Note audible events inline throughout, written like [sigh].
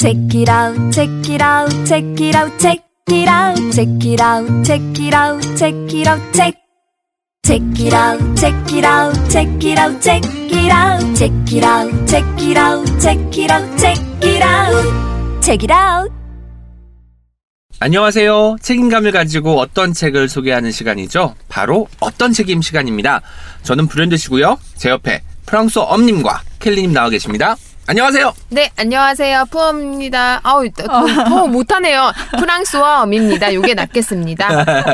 Check it out, check it out, check it out, check it out, check it out, check it out, check it out, check. Check it out, check it out, check it out, check it out, check it out, check it out, check it out, check it out, check it out. 안녕하세요. 책임감을 가지고 어떤 책을 소개하는 시간이죠. 바로 어떤 책임 시간입니다. 저는 브랜드시고요. 제 옆에 프랑스어 엄님과 켈리님 나와 계십니다. 안녕하세요. 네, 안녕하세요. 푸엄입니다. 아우, 더 못하네요. 프랑스와 엄입니다. 요게 낫겠습니다.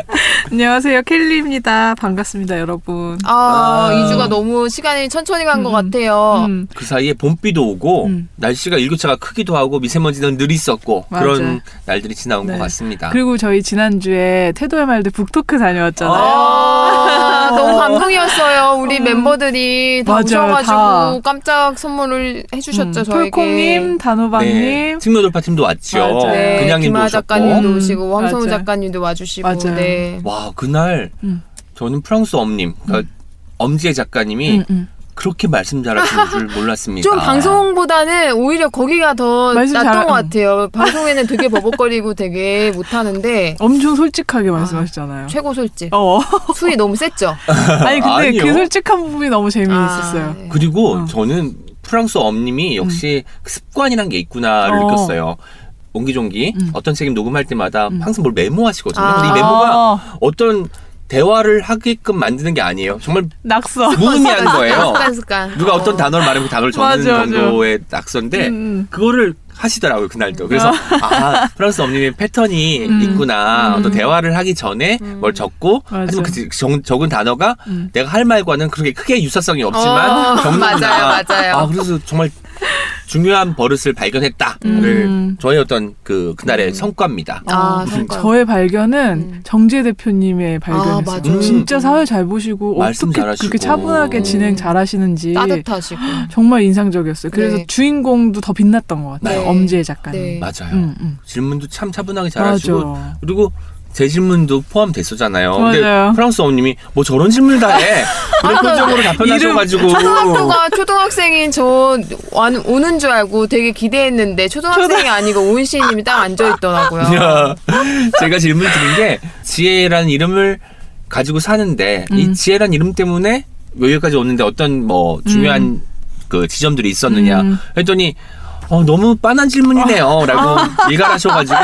[laughs] 안녕하세요. 켈리입니다. 반갑습니다, 여러분. 아, 아. 이 주가 너무 시간이 천천히 간것 같아요. 음, 그 사이에 봄비도 오고 음. 날씨가 일교차가 크기도 하고 미세먼지는 늘 있었고 맞아요. 그런 날들이 지나온 네. 것 같습니다. 그리고 저희 지난주에 태도의 말들 북토크 다녀왔잖아요. 아, [laughs] 너무 감동이었어요. 우리 음. 멤버들이 다 맞아요, 오셔가지고 다. 깜짝 선물을 해주셨 죠, 음, 저에게. 톨콩님, 단호박님. 네. 특묘돌파 팀도 왔죠. 네, 그냥님도 김하 오셨고. 작가님도 음, 오시고, 황성우 맞아요. 작가님도 와주시고, 맞아요. 네. 와 그날 음. 저는 프랑스 엄님, 그러니까 엄지혜 작가님이 음, 음. 그렇게 말씀 잘하시는 [laughs] 줄 몰랐습니다. 좀 방송보다는 오히려 거기가 더 낫던 잘- 것 같아요. 방송에는 되게 버벅거리고 되게 못하는데 엄청 솔직하게 말씀하시잖아요. 최고 솔직. 어. 술이 너무 셌죠. [laughs] 아니, 근데 아니요. 그 솔직한 부분이 너무 재미있었어요. 아, 네. 그리고 어. 저는 프랑스 엄님이 역시 그 습관이란 게 있구나를 어. 느꼈어요. 옹기종기 음. 어떤 책임 녹음할 때마다 음. 항상 뭘 메모하시거든요. 아. 근데 이 메모가 아, 어떤 대화를 하게끔 만드는 게 아니에요. 정말 낙서. 무의미한 [laughs] 거예요. 습관 습관. 누가 어떤 어. 단어를 말하면 그 단어를 [laughs] 적는 맞아, 맞아. 정도의 낙서인데 음, 음. 그거를 하시더라고요 그날도. 그래서 아 프랑스 엄님의 패턴이 음. 있구나. 음. 어떤 대화를 하기 전에 음. 뭘 적고 맞아. 하지만 그 적, 적은 단어가 음. 내가 할 말과는 그렇게 크게 유사성이 없지만 [laughs] 어, 적는구나. 맞아요, 맞아요. 아 그래서 정말 중요한 버릇을 발견했다를 음. 저의 어떤 그 그날의 성과입니다. 아, 어, 성과. 저의 발견은 음. 정재 대표님의 발견이었어요. 진짜 음. 사회 잘 보시고 말씀 어떻게 잘하시고. 그렇게 차분하게 음. 진행 잘하시는지 따뜻하시고. 정말 인상적이었어요. 그래서 네. 주인공도 더 빛났던 것 같아요. 네. 엄지혜 작가님. 네. 맞아요. 음, 음. 질문도 참 차분하게 잘하시고. 그리고 제 질문도 포함됐었잖아요. 근데 맞아요. 프랑스 어머님이 뭐 저런 질문을 다 해. 그런 표정으로 답변하셔가지고. 초등학교가 초등학생인 저 완- 오는 줄 알고 되게 기대했는데 초등학생이 아니고 오은씨님이 딱 앉아 있더라고요. 야, 제가 질문 드린 게 지혜라는 이름을 가지고 사는데 이 음. 지혜라는 이름 때문에 여기까지 오는데 어떤 뭐 중요한 그 지점들이 있었느냐 음. 했더니 어, 너무 빤한 질문이네요. 라고 일갈하셔가지고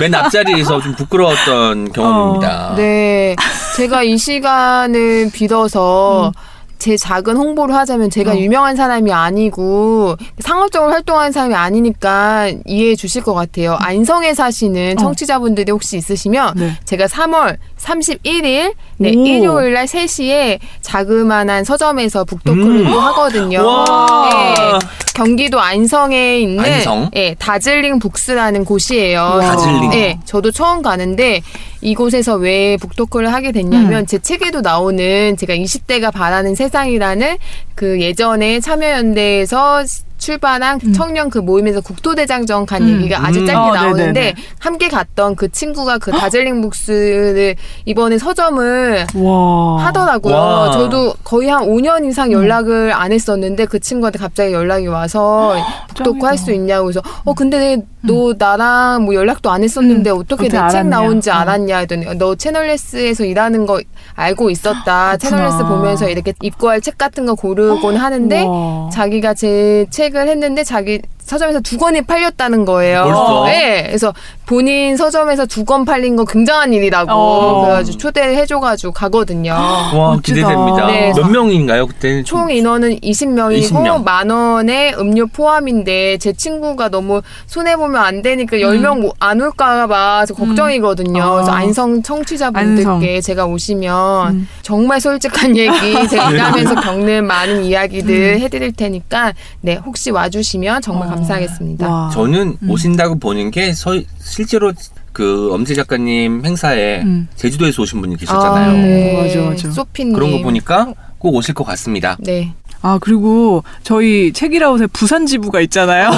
맨 앞자리에서 좀 부끄러웠던 경험입니다. 네. 제가 이 시간을 빌어서 제 작은 홍보를 하자면 제가 어. 유명한 사람이 아니고 상업적으로 활동하는 사람이 아니니까 이해해 주실 것 같아요. 안성에 사시는 어. 청취자분들이 혹시 있으시면 네. 제가 3월 31일 네, 오. 일요일 날 3시에 자그마한 서점에서 북토크를 음. 또 하거든요. 와. 네. 경기도 안성에 있는 안성? 예, 다즐링 북스라는 곳이에요. 다즐링. 네, 저도 처음 가는데 이곳에서 왜 북토크를 하게 됐냐면 음. 제 책에도 나오는 제가 20대가 바라는 세상이라는 그 예전에 참여연대에서 출발한 음. 청년 그 모임에서 국토대장정 간 음. 얘기가 아주 음. 짧게 어, 나오는데 네네네. 함께 갔던 그 친구가 그 다즐링 북스를 이번에 서점을 와. 하더라고요. 와. 저도 거의 한 5년 이상 연락을 안 했었는데 그 친구한테 갑자기 연락이 와서 북토크 할수 있냐고 그래서 어 근데 너 나랑 뭐 연락도 안 했었는데 음. 어떻게 내 책. 나온지 어. 알았냐 했더니 너 채널레스에서 일하는 거 알고 있었다. 채널레스 보면서 이렇게 입고할 책 같은 거 고르곤 하는데 와. 자기가 제책 을 했는데 자기 서점에서 두 권이 팔렸다는 거예요. 벌써? 네. 그래서 본인 서점에서 두 권 팔린 거 굉장한 일이라고 어. 그래가지고 초대를 해줘가지고 가거든요. 와, 멋지다. 기대됩니다. 네. 몇 명인가요, 그때는? 총 인원은 20명이고 20명. 만 원의 음료 포함인데 제 친구가 너무 손해 보면 안 되니까 10명 안 올까 봐 걱정이거든요. 아. 그래서 안성 청취자분들께 안성. 제가 오시면 음. 정말 솔직한 얘기 [laughs] 제가 일하면서 겪는 많은 이야기들 해드릴 테니까 네 혹시 와주시면 정말 어. 감사하겠습니다. 와. 저는 음. 오신다고 보는 게 서, 실제로 그 엄지 작가님 행사에 음. 제주도에서 오신 분이 계셨잖아요. 아, 네. 맞아, 맞아. 소피님 그런 거 보니까 꼭 오실 것 같습니다. 네. 아 그리고 저희 책이라웃에 부산 지부가 있잖아요.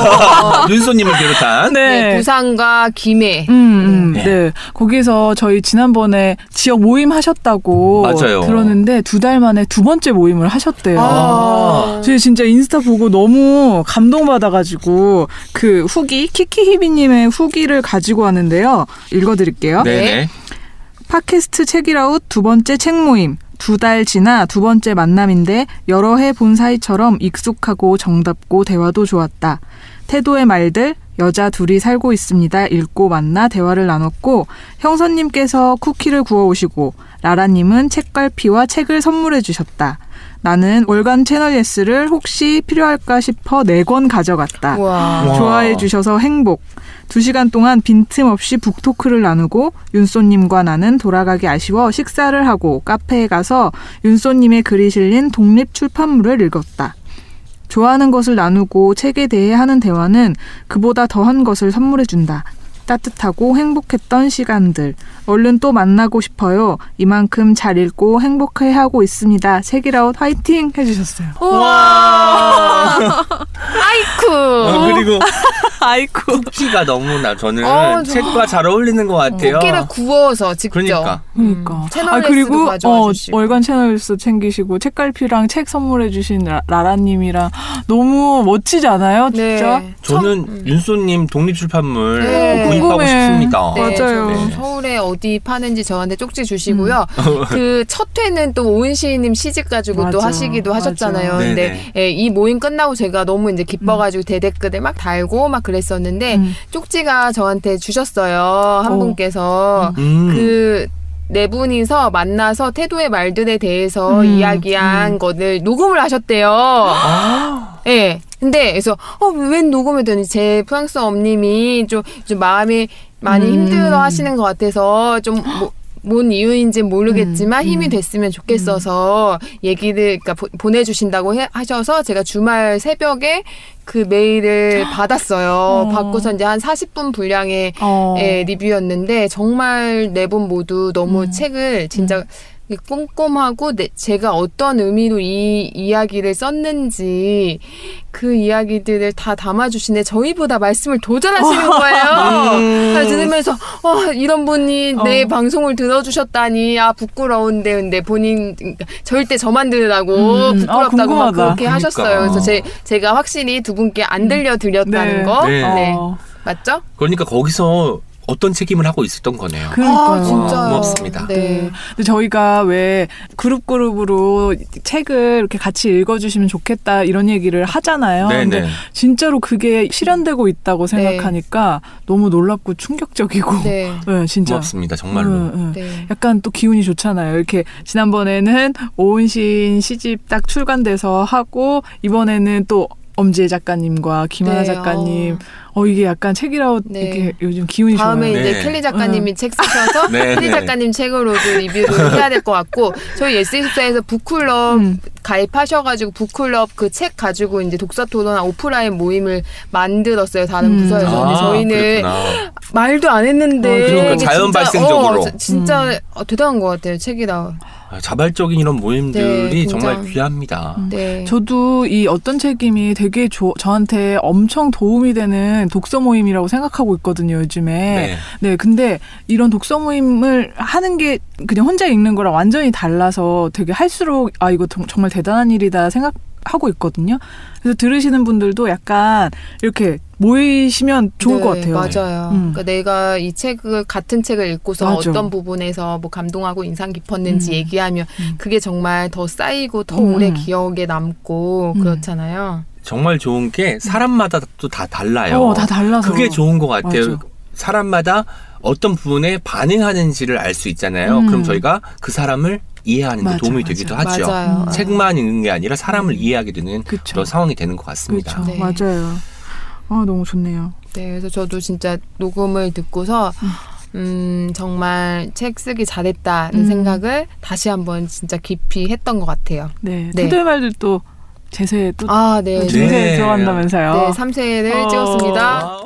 윤소님을 비롯한 네, 부산과 김해. 음, 음, 네. 네. 거기서 저희 지난번에 지역 모임 하셨다고 맞아요. 들었는데 두 달 만에 두 번째 모임을 하셨대요. 아. 저희 진짜 인스타 보고 너무 감동받아가지고 그 후기 키키히비님의 후기를 가지고 왔는데요. 읽어드릴게요. 네네. 팟캐스트 책읽아웃 두 번째 책 모임. 두 달 지나 두 번째 만남인데 여러 해 본 사이처럼 익숙하고 정답고 대화도 좋았다. 태도의 말들 여자 둘이 살고 있습니다. 읽고 만나 대화를 나눴고 형선님께서 쿠키를 구워 오시고 라라님은 책갈피와 책을 선물해 주셨다. 나는 월간 채널 예스를 혹시 필요할까 싶어 네 권 가져갔다. 우와. 좋아해 주셔서 행복. 두 시간 동안 빈틈없이 북토크를 나누고 윤소님과 나는 돌아가기 아쉬워 식사를 하고 카페에 가서 윤소님의 글이 실린 독립 출판물을 읽었다. 좋아하는 것을 나누고 책에 대해 하는 대화는 그보다 더한 것을 선물해준다. 따뜻하고 행복했던 시간들. 얼른 또 만나고 싶어요. 이만큼 잘 읽고 행복해하고 있습니다. 책이라웃 화이팅 해주셨어요. 우와. [laughs] 아이쿠. 어, 그리고 [laughs] 아이쿠. 쿠키가 너무나 저는 어, 저- 책과 잘 어울리는 것 같아요. 꽃게를 구워서 직접. 그러니까. 그러니까. 음, 채널 아 S도 그리고 어. 월간 채널스 챙기시고 책갈피랑 책 선물해주신 라- 라라님이랑 [gasps] 너무 멋지지 않아요, 진짜? 네. 저는 윤소님 독립출판물 네. 구입하고 궁금해. 싶습니다. 네, 맞아요. 네. 서울에 어디 파는지 저한테 쪽지 주시고요. 음. [laughs] 그첫 회는 또 오은 시인님 시집 가지고 또 맞아, 하시기도 맞아. 하셨잖아요. 네네. 근데 예, 이 모임 끝나고 제가 너무 이제 기뻐가지고 대댓글을 막 달고 막 그랬었는데 음. 쪽지가 저한테 주셨어요. 한 오. 분께서 음. 그 네 분이서 만나서 태도의 말들에 대해서 음, 이야기한 거를 녹음을 하셨대요. 아. 예. 근데 그래서 어웬 녹음했더니 제 프랑스 엄님이 좀, 좀 마음이 많이 음. 힘들어 하시는 것 같아서 좀 뭐, 뭔 이유인지 모르겠지만 음, 힘이 음. 됐으면 좋겠어서 얘기를 그러니까 보, 보내주신다고 해- 하셔서 제가 주말 새벽에 그 메일을 받았어요. 어. 받고서 이제 한 40분 분량의 어. 예, 리뷰였는데 정말 네 분 모두 너무 음. 책을 진짜 꼼꼼하고 내, 제가 어떤 의미로 이 이야기를 썼는지 그 이야기들을 다 담아주시네 저희보다 말씀을 더 잘하시는 [laughs] 거예요. 음. 들으면서 와 이런 분이 내 어. 방송을 들어주셨다니 아 부끄러운데 근데 본인 그러니까 절대 저만 들으라고 음. 아, 부끄럽다고 막 궁금하다. 그렇게 그러니까. 하셨어요. 그래서 제, 제가 확실히 두 분께 안 들려 드렸다는 네. 거 네. 네. 어. 맞죠? 그러니까 거기서 어떤 책임을 하고 있었던 거네요. 그러니까요. 아 진짜요. 고맙습니다. 네. 근데 저희가 왜 그룹 그룹으로 책을 이렇게 같이 읽어주시면 좋겠다 이런 얘기를 하잖아요. 근데 네네. 진짜로 그게 실현되고 있다고 생각하니까 너무 놀랍고 충격적이고. 네. [laughs] 네, 진짜. 고맙습니다. 정말로. 응, 응. 네. 약간 또 기운이 좋잖아요. 이렇게 지난번에는 오은신 시집 딱 출간돼서 하고 이번에는 또 엄지혜 작가님과 김하나 네, 작가님. 어 이게 약간 책이라고 네. 이렇게 요즘 기운이 다음에 좋아요. 이제 네. 켈리 작가님이 책 쓰셔서 [laughs] 네, 켈리 네. 작가님 책으로도 리뷰를 해야 될 것 같고 저희 S24에서 북클럽 음. 가입하셔가지고 북클럽 그 책 가지고 이제 독서 토론 오프라인 모임을 만들었어요 다른 음. 부서에서 근데 저희는 그랬구나. 말도 안 했는데 어, 그러니까 이게 자연 진짜, 발생적으로. 어, 저- 진짜 어, 대단한 것 같아요 책이라 아, 자발적인 이런 모임들이 네, 정말 귀합니다. 네. 저도 이 어떤 책임이 되게 조- 저한테 엄청 도움이 되는 독서 모임이라고 생각하고 있거든요, 요즘에. 네. 네, 근데 이런 독서 모임을 하는 게 그냥 혼자 읽는 거랑 완전히 달라서 되게 할수록 아, 이거 정- 정말 대단한 일이다 생각 하고 있거든요. 그래서 들으시는 분들도 약간 이렇게 모이시면 좋을 네, 것 같아요. 맞아요. 음. 그러니까 내가 이 책을 같은 책을 읽고서 맞아. 어떤 부분에서 뭐 감동하고 인상 깊었는지 음. 얘기하면 음. 그게 정말 더 쌓이고 더 음. 오래 기억에 남고 음. 그렇잖아요. 정말 좋은 게 사람마다 또 다 달라요. 어, 다 달라서. 그게 좋은 것 같아요. 맞아. 사람마다 어떤 부분에 반응하는지를 알 수 있잖아요. 음. 그럼 저희가 그 사람을 이해하는 데 맞아, 도움이 맞아. 되기도 하죠. 맞아요. 음. 책만 읽는 게 아니라 사람을 이해하게 되는 그쵸. 그런 상황이 되는 것 같습니다. 그렇죠. 네. 맞아요. 아, 너무 좋네요. 네, 그래서 저도 진짜 녹음을 듣고서 음, 정말 책 쓰기 잘했다는 음. 생각을 다시 한번 진짜 깊이 했던 것 같아요. 네. 네. 태도의 말들 또 제세 또 아, 네. 네. 중세에 들어간다면서요. 네, 3세를 어. 찍었습니다. 아,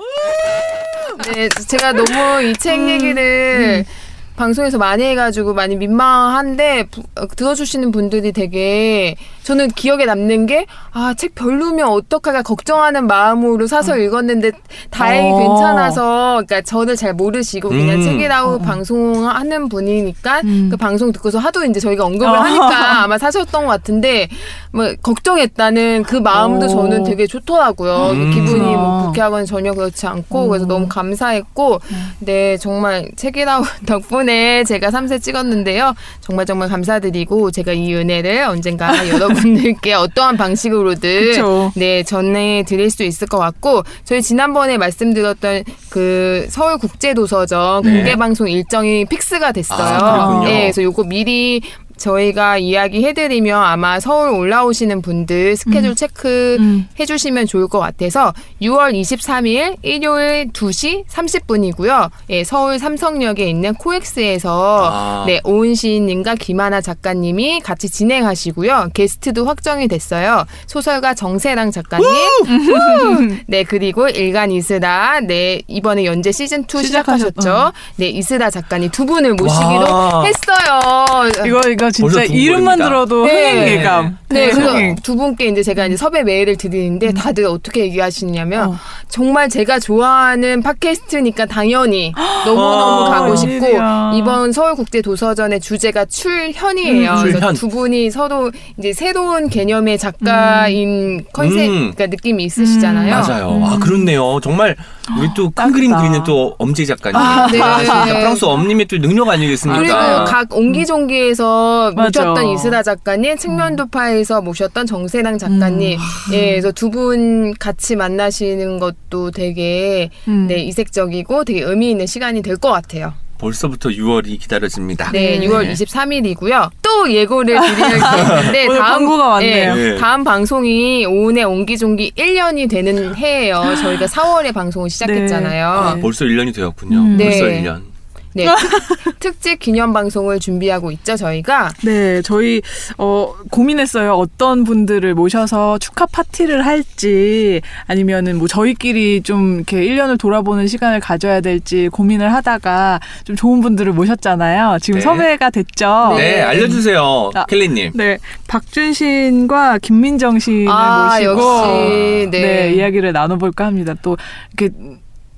네, 제가 너무 이책 음, 얘기를 방송에서 많이 해가지고 많이 민망한데 부- 어, 들어주시는 분들이 되게 저는 기억에 남는 게 아 책 별로면 어떡할까 걱정하는 마음으로 사서 읽었는데 다행히 어. 괜찮아서 그러니까 저를 잘 모르시고 그냥 음. 책이라고 방송하는 분이니까 음. 그 방송 듣고서 하도 이제 저희가 언급을 하니까 [laughs] 아마 사셨던 것 같은데 뭐 걱정했다는 그 마음도 어. 저는 되게 좋더라고요. 음. 기분이 뭐. 불쾌하거나 전혀 그렇지 않고 그래서 너무 감사했고 네 정말 책이라고 [laughs] 덕분에 제가 3세 찍었는데요. 정말 정말 감사드리고 제가 이 은혜를 언젠가 [laughs] 여러분들께 어떠한 방식으로든 그쵸. 네 전해 드릴 수 있을 것 같고 저희 지난번에 말씀드렸던 그 서울 국제도서전 네. 공개 방송 일정이 픽스가 됐어요. 아. 네, 그래서 요거 미리 저희가 이야기해드리면 아마 서울 올라오시는 분들 스케줄 체크 음. 해주시면 좋을 것 같아서 6월 23일 일요일 2시 30분이고요. 예, 서울 삼성역에 있는 코엑스에서 아. 네, 오은 시인님과 김하나 작가님이 같이 진행하시고요. 게스트도 확정이 됐어요. 소설가 정세랑 작가님, [laughs] 네 그리고 일간 이스다, 네 이번에 연재 시즌 2 시작하셨- 시작하셨죠. 네 이스다 작가님 두 분을 모시기로 와. 했어요. 이거 이거 진짜 벌써 두 이름만. 들어도 네. 흥행 예감. 네, 그래서 흥행. 두 분께 이제 제가 이제 섭외 메일을 드리는데 다들 어떻게 얘기하시냐면 어. 정말 제가 좋아하는 팟캐스트니까 당연히 너무너무 아, 가고 싶고 웬일이야. 이번 서울국제도서전의 주제가 출현이에요. 음, 그래서 출현. 두 분이 서로 이제 새로운 개념의 작가인 컨셉, 음. 그러니까 느낌이 있으시잖아요. 맞아요. 아 그렇네요. 정말 우리 또 큰. 그림 그리는 또 엄지 작가님. 아, 네. 진짜 프랑스 엄님의 또 능력 아니겠습니까? 그리고 각 옹기종기에서 맞아. 모셨던 이스라 작가님, 측면도파에서 모셨던 정세랑 작가님, 예, 그래서 두 분 같이 만나시는 것도 되게 음. 네 이색적이고 되게 의미 있는 시간이 될 것 같아요. 벌써부터 6월이 기다려집니다. 네, 6월 23일이고요. 또 예고를 드릴 게 있는데 오늘 광고가 많네요. 네. 다음 방송이 오은의 옹기종기 1년이 되는 해예요. 저희가 4월에 방송을 시작했잖아요. 아, 벌써 1년이 되었군요. 음. 벌써 네. 1년. 네, [laughs] 특- 특집 기념 방송을 준비하고 있죠, 저희가. 네, 저희 어 고민했어요. 어떤 분들을 모셔서 축하 파티를 할지 아니면은 뭐 저희끼리 좀 이렇게 1년을 돌아보는 시간을 가져야 될지 고민을 하다가 좀 좋은 분들을 모셨잖아요. 지금 네. 섭외가 됐죠. 네, 네. 알려 주세요. 아. 켈리 님. 네, 박준신과 김민정 시인을 아, 모시고 역시, 네. 이야기를 나눠 볼까 합니다. 또 이렇게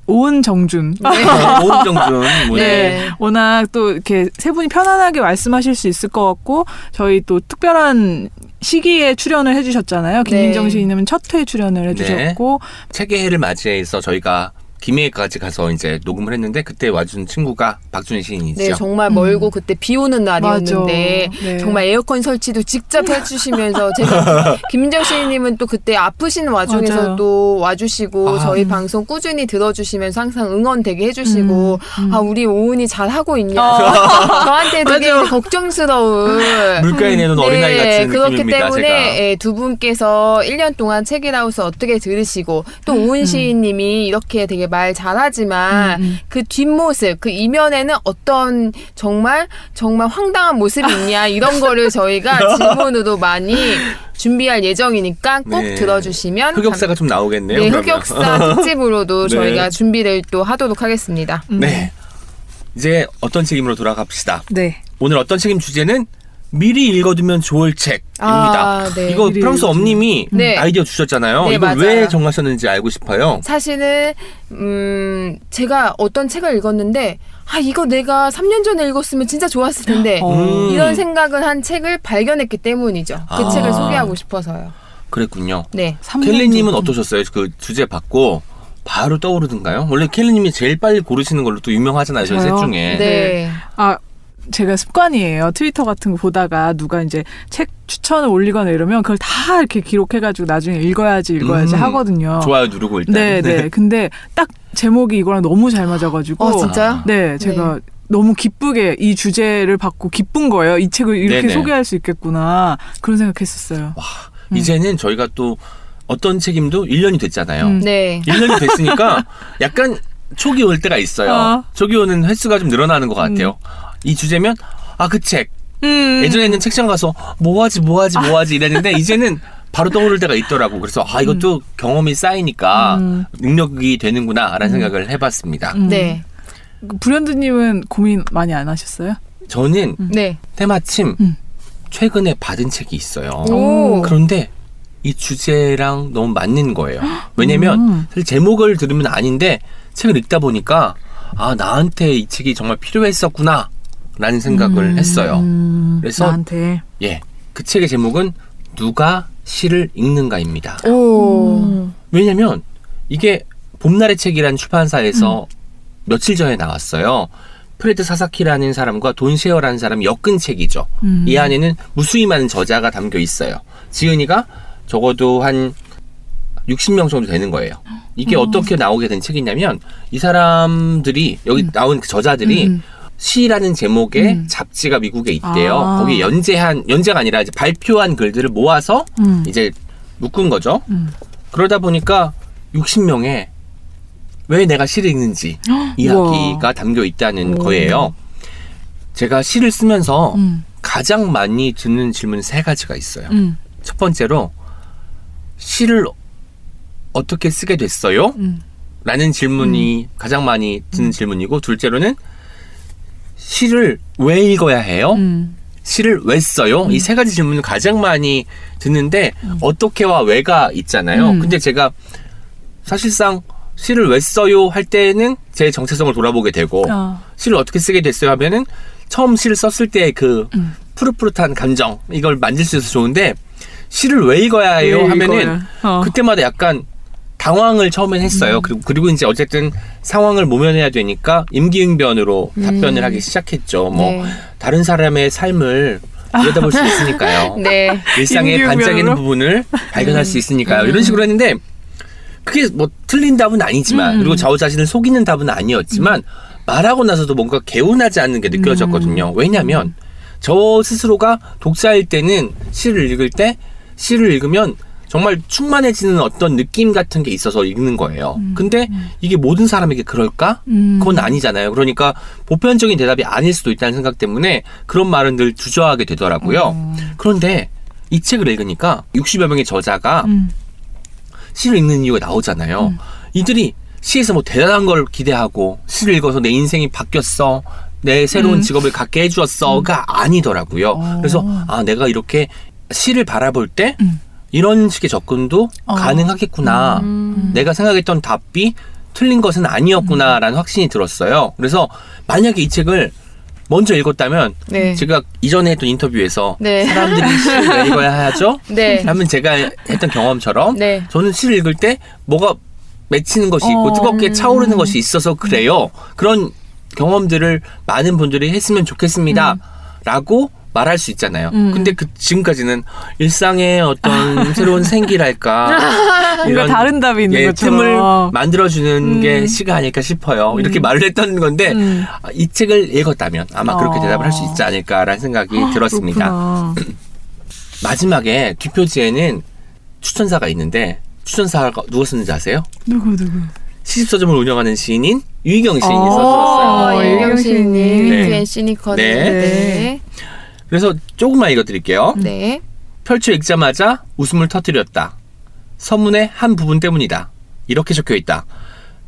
오은 정준. [laughs] 오은 정준. 뭐, 네. 워낙 또 이렇게 세 분이 편안하게 말씀하실 수 있을 것 같고 저희 또 특별한 시기에 출연을 해주셨잖아요. 김민정 네. 시인님은 첫 회 출연을 해주셨고 책의 해를 맞이해서 저희가 김해까지 가서 이제 녹음을 했는데 그때 와준 친구가 박준희 시인이죠. 네, 정말 멀고 그때 비 오는 날이었는데. 네. 정말 에어컨 설치도 직접 해주시면서 [laughs] 제가 김민정 씨님은 또 그때 아프신 와중에서 맞아요. 또 와주시고 아. 저희 방송 꾸준히 들어주시면서 항상 응원 되게 해주시고 아 우리 오은이 잘 하고 있냐 [laughs] 저한테 되게. 걱정스러운 물가에 내놓은 어린아이 같은 네, 그렇기 느낌입니다. 때문에 제가. 예, 두 분께서 1년 동안 책이라우스 어떻게 들으시고 또 오은 시인님이 이렇게 되게 말 잘하지만 음, 음. 그 뒷모습 그 이면에는 어떤 정말 정말 황당한 모습이 있냐 이런 [laughs] 거를 저희가 [laughs] 질문으로 많이 준비할 예정이니까 꼭 네. 들어주시면 흑역사가 좀 나오겠네요. 네, 그러면. 흑역사 [laughs] 특집으로도 네. 저희가 준비를 또 하도록 하겠습니다. 음. 네. 이제 어떤 책임으로 돌아갑시다. 네. 오늘 어떤 책임 주제는 미리 읽어두면 좋을 책입니다. 아, 네. 이거 프랑스. 엄님이 네. 아이디어 주셨잖아요. 네, 이걸 맞아요. 왜 정하셨는지 알고 싶어요. 사실은 음 제가 어떤 책을 읽었는데 아 이거 내가 3년 전에 읽었으면 진짜 좋았을 텐데 어. 음. 이런 생각을 한 책을 발견했기 때문이죠. 그 아. 책을 소개하고 싶어서요. 그랬군요. 네. 켈리님은 전. 어떠셨어요? 그 주제 받고 바로 떠오르던가요? 원래 켈리님이 제일 빨리 고르시는 걸로 또 유명하잖아요. 저희 셋 저요? 중에. 네. 아 제가 습관이에요. 트위터 같은 거 보다가 누가 이제 책 추천을 올리거나 이러면 그걸 다 이렇게 기록해가지고 나중에 읽어야지 읽어야지 음. 하거든요. 좋아요 누르고 일단. 네, 네. 근데 딱 제목이 이거랑 너무 잘 맞아가지고. 어 진짜요? 네, 제가 너무 기쁘게 이 주제를 받고 기쁜 거예요. 이 책을 이렇게 네네. 소개할 수 있겠구나. 그런 생각했었어요. 이제는 저희가 또 어떤 책임도 1년이 됐잖아요. 음. 네. 1년이 됐으니까 [laughs] 약간 촉이 올 때가 있어요. 어. 촉이 오는 횟수가 좀 늘어나는 것 같아요. 이 주제면 아 그 책. 음. 예전에는 책장 가서 뭐하지 뭐하지 뭐하지 이랬는데 이제는 바로 떠오를 때가 있더라고. 그래서 아 이것도 경험이 쌓이니까 음. 능력이 되는구나라는 생각을 해봤습니다. 음. 네. 불현듯님은 고민 많이 안 하셨어요? 저는 네. 때마침 음. 최근에 받은 책이 있어요. 오. 그런데 이 주제랑 너무 맞는 거예요. 왜냐면 음. 사실 제목을 들으면 아닌데 책을 읽다 보니까 아 나한테 이 책이 정말 필요했었구나 라는 생각을 했어요. 음, 그래서- 나한테 예, 그 책의 제목은 누가 시를 읽는가입니다. 오. 음. 왜냐면 이게 봄날의 책이라는 출판사에서 며칠 전에 나왔어요. 프레드 사사키라는 사람과 돈 셰어라는 사람 엮은 책이죠. 음. 이 안에는 무수히 많은 저자가 담겨 있어요. 지은이가 적어도 한 60명 정도 되는 거예요. 이게 어 떻게 나오게 된 책이냐면 이 사람들이 여기 나온 그 저자들이 음. 시라는 제목의 음. 잡지가 미국에 있대요. 아. 거기에 연재한 연재가 아니라 이제 발표한 글들을 모아서 음. 이제 묶은 거죠. 음. 그러다 보니까 60명에 왜 내가 시를 읽는지 [gasps] 이야기가 담겨 있다는 거예요. 제가 시를 쓰면서 음. 가장 많이 듣는 질문 세 가지가 있어요. 음. 첫 번째로 시를 어떻게 쓰게 됐어요? 음. 라는 질문이 가장 많이 듣는 질문이고 둘째로는 시를 왜 읽어야 해요? 음. 시를 왜 써요? 이세 가지 질문을 가장 많이 듣는데 어떻게와 왜가 있잖아요. 음. 근데 제가 사실상 시를 왜 써요 할 때는 제 정체성을 돌아보게 되고 아. 시를 어떻게 쓰게 됐어요 하면은 처음 시를 썼을 때그 음. 푸릇푸릇한 감정 이걸 만질 수 있어서 좋은데 시를 왜 읽어야 해요 왜 하면은? 어. 그때마다 약간 당황을 처음엔 했어요. 그리고 그리고 이제 어쨌든 상황을 모면해야 되니까 임기응변으로 답변을 하기 시작했죠. 뭐 네. 다른 사람의 삶을 들여다볼 수 있으니까요. [laughs] 네. 일상의? 반짝이는 부분을 발견할 수 있으니까요. 음. 이런 식으로 했는데 그게 뭐 틀린 답은 아니지만 음. 그리고 저 자신을 속이는 답은 아니었지만 말하고 나서도 뭔가 개운하지 않는 게 느껴졌거든요. 음. 왜냐하면 저 스스로가 독자일 때는 시를 읽을 때 시를 읽으면 정말 충만해지는 어떤 느낌 같은 게 있어서 읽는 거예요. 근데 이게 모든 사람에게 그럴까? 음. 그건 아니잖아요. 그러니까 보편적인 대답이 아닐 수도 있다는 생각 때문에 그런 말은 늘 주저하게 되더라고요. 그런데 이 책을 읽으니까 60여 명의 저자가 음. 시를 읽는 이유가 나오잖아요. 이들이 시에서 뭐 대단한 걸 기대하고 시를 읽어서 내 인생이 바뀌었어. 내 새로운 음. 직업을 갖게 해주었어가 아니더라고요. 어. 그래서 아 내가 이렇게 시를 바라볼 때 음. 이런 식의 접근도 어. 가능하겠구나. 음. 내가 생각했던 답이 틀린 것은 아니었구나라는 확신이 들었어요. 그래서 만약에 이 책을 먼저 읽었다면 네. 제가 이전에 했던 인터뷰에서 네. 사람들이 시를 왜 읽어야 하죠? 네. 하면 제가 했던 경험처럼 네. 저는 시를 읽을 때 뭐가 맺히는 것이 있고 어. 뜨겁게 차오르는 것이 있어서 그래요. 그런 경험들을 많은 분들이 했으면 좋겠습니다. 라고 말할 수 있잖아요. 음. 근데 그 지금까지는 일상의 어떤 [laughs] 새로운 생기랄까 [laughs] 뭔가 다른 답이 있는 예, 것처럼. 틈을 만들어주는 음. 게 시가 아닐까 싶어요. 이렇게 말을 했던 건데 음. 아, 이 책을 읽었다면 아마 그렇게 어. 대답을 할 수 있지 않을까라는 생각이 들었습니다. 그렇구나. [clears throat] 마지막에 뒷표지에는 추천사가 있는데 추천사가 누가 썼는지 아세요? 누구 누구? 시집서점을 운영하는 시인인 유희경 시인이 어. 써주었어요. 어, 유경 시님 네. 위트앤 시니커드. 네. 네. 그래서 조금만 읽어드릴게요. 네. 펼쳐 읽자마자 웃음을 터뜨렸다. 서문의 한 부분 때문이다. 이렇게 적혀 있다.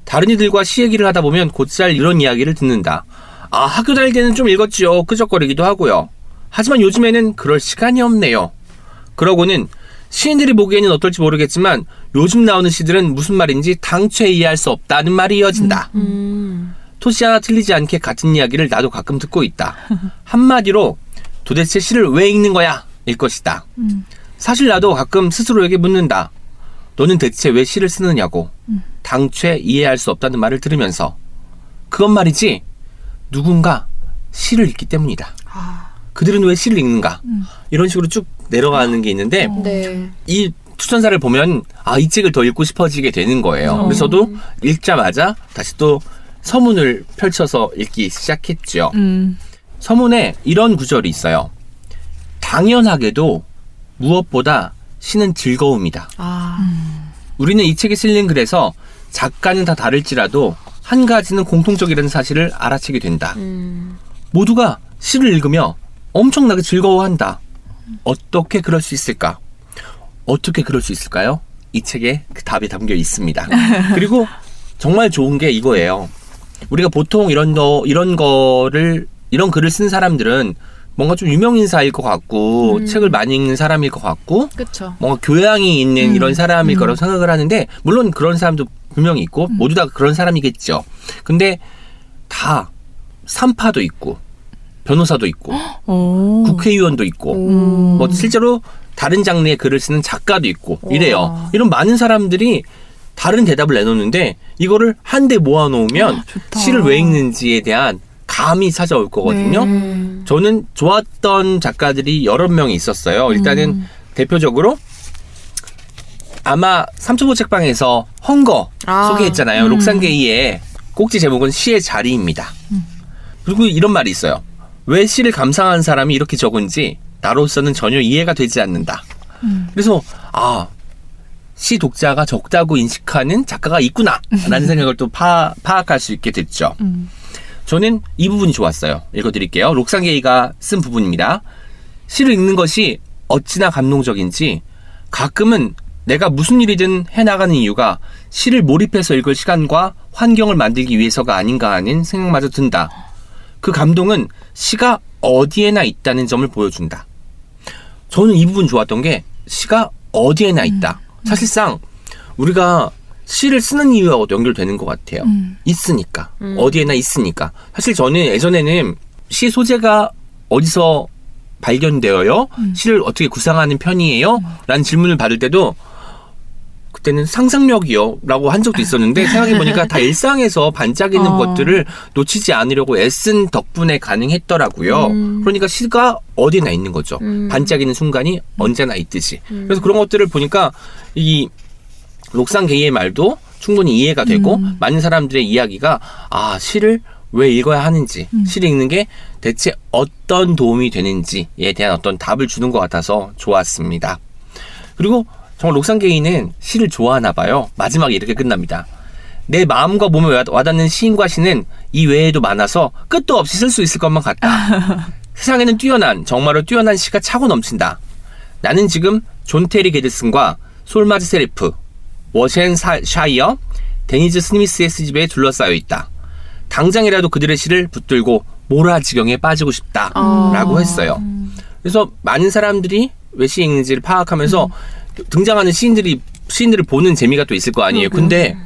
다른 이들과 시 얘기를 하다 보면 곧잘 이런 이야기를 듣는다. 아, 학교 다닐 때는 좀 읽었지요. 끄적거리기도 하고요. 하지만 요즘에는 그럴 시간이 없네요. 그러고는 시인들이 보기에는 어떨지 모르겠지만 요즘 나오는 시들은 무슨 말인지 당최 이해할 수 없다는 말이 이어진다. 음. 토시 하나 틀리지 않게 같은 이야기를 나도 가끔 듣고 있다. 한마디로 도대체 시를 왜 읽는 거야? 일 것이다. 사실 나도 가끔 스스로에게 묻는다. 너는 대체 왜 시를 쓰느냐고. 당최 이해할 수 없다는 말을 들으면서. 그건 말이지. 누군가 시를 읽기 때문이다. 그들은 왜 시를 읽는가? 이런 식으로 쭉 내려가는 게 있는데 네. 이 추천사를 보면 아 이 책을 더 읽고 싶어지게 되는 거예요. 그래서 저도 읽자마자 다시 또 서문을 펼쳐서 읽기 시작했죠. 음. 서문에 이런 구절이 있어요. 당연하게도 무엇보다 시는 즐거움이다. 아. 우리는 이 책에 실린 글에서 작가는 다 다를지라도 한 가지는 공통적이라는 사실을 알아채게 된다. 음. 모두가 시를 읽으며 엄청나게 즐거워한다. 어떻게 그럴 수 있을까? 어떻게 그럴 수 있을까요? 이 책에 그 답이 담겨 있습니다. [laughs] 그리고 정말 좋은 게 이거예요. 우리가 보통 이런 거 이런 거를 이런 글을 쓴 사람들은 뭔가 좀 유명 인사일 것 같고 음. 책을 많이 읽는 사람일 것 같고 그쵸. 뭔가 교양이 있는 음. 이런 사람일 음. 거라고 생각을 하는데 물론 그런 사람도 분명히 있고 모두 다 그런 사람이겠죠. 근데 다 산파도 있고 변호사도 있고 오. 국회의원도 있고 음. 뭐 실제로 다른 장르의 글을 쓰는 작가도 있고 와. 이래요. 이런 많은 사람들이 다른 대답을 내놓는데 이거를 한데 모아놓으면 좋다. 시를 왜 읽는지에 대한 감이 찾아올 거거든요. 네. 음. 저는 좋았던 작가들이 여러 명이 있었어요. 일단은 음. 대표적으로 아마 삼초보 책방에서 헝거 아. 소개했잖아요. 음. 록산게이의 꼭지 제목은 시의 자리입니다. 그리고 이런 말이 있어요. 왜 시를 감상한 사람이 이렇게 적은지 나로서는 전혀 이해가 되지 않는다. 음. 그래서 아, 시 독자가 적다고 인식하는 작가가 있구나 라는 생각을 또 파, 파악할 수 있게 됐죠. 음. 저는 이 부분이 좋았어요. 읽어드릴게요. 록상게이가 쓴 부분입니다. 시를 읽는 것이 어찌나 감동적인지 가끔은 내가 무슨 일이든 해나가는 이유가 시를 몰입해서 읽을 시간과 환경을 만들기 위해서가 아닌가 하는 생각마저 든다. 그 감동은 시가 어디에나 있다는 점을 보여준다. 저는 이 부분 좋았던 게 시가 어디에나 있다. 사실상 우리가 시를 쓰는 이유와 연결되는 것 같아요. 음. 있으니까 음. 어디에나 있으니까 사실 저는 예전에는 시 소재가 어디서 발견되어요? 시를 어떻게 구상하는 편이에요? 라는 질문을 받을 때도 그때는 상상력이요 라고 한 적도 있었는데 [laughs] 생각해 보니까 다 일상에서 반짝이는 어. 것들을 놓치지 않으려고 애쓴 덕분에 가능했더라고요. 음. 그러니까 시가 어디나 있는 거죠. 음. 반짝이는 순간이 언제나 있듯이. 음. 그래서 그런 것들을 보니까 이 록상 게이의 말도 충분히 이해가 되고 음. 많은 사람들의 이야기가 아 시를 왜 읽어야 하는지 음. 시를 읽는 게 대체 어떤 도움이 되는지에 대한 어떤 답을 주는 것 같아서 좋았습니다. 그리고 정말 록상 게이는 시를 좋아하나 봐요. 마지막에 이렇게 끝납니다. 내 마음과 몸에 와- 와닿는 시인과 시는 이 외에도 많아서 끝도 없이 쓸 수 있을 것만 같다. [laughs] 세상에는 뛰어난 정말로 뛰어난 시가 차고 넘친다. 나는 지금 존 테리 게드슨과 솔마즈 세리프, 워셴 사- 샤이어, 데니즈 스미스의 시집에 둘러싸여 있다. 당장이라도 그들의 시를 붙들고 무아지경에 빠지고 싶다. 아. 라고 했어요. 그래서 많은 사람들이 왜 시 읽는지를 파악하면서 등장하는 시인들이 시인들을 보는 재미가 또 있을 거 아니에요. 근데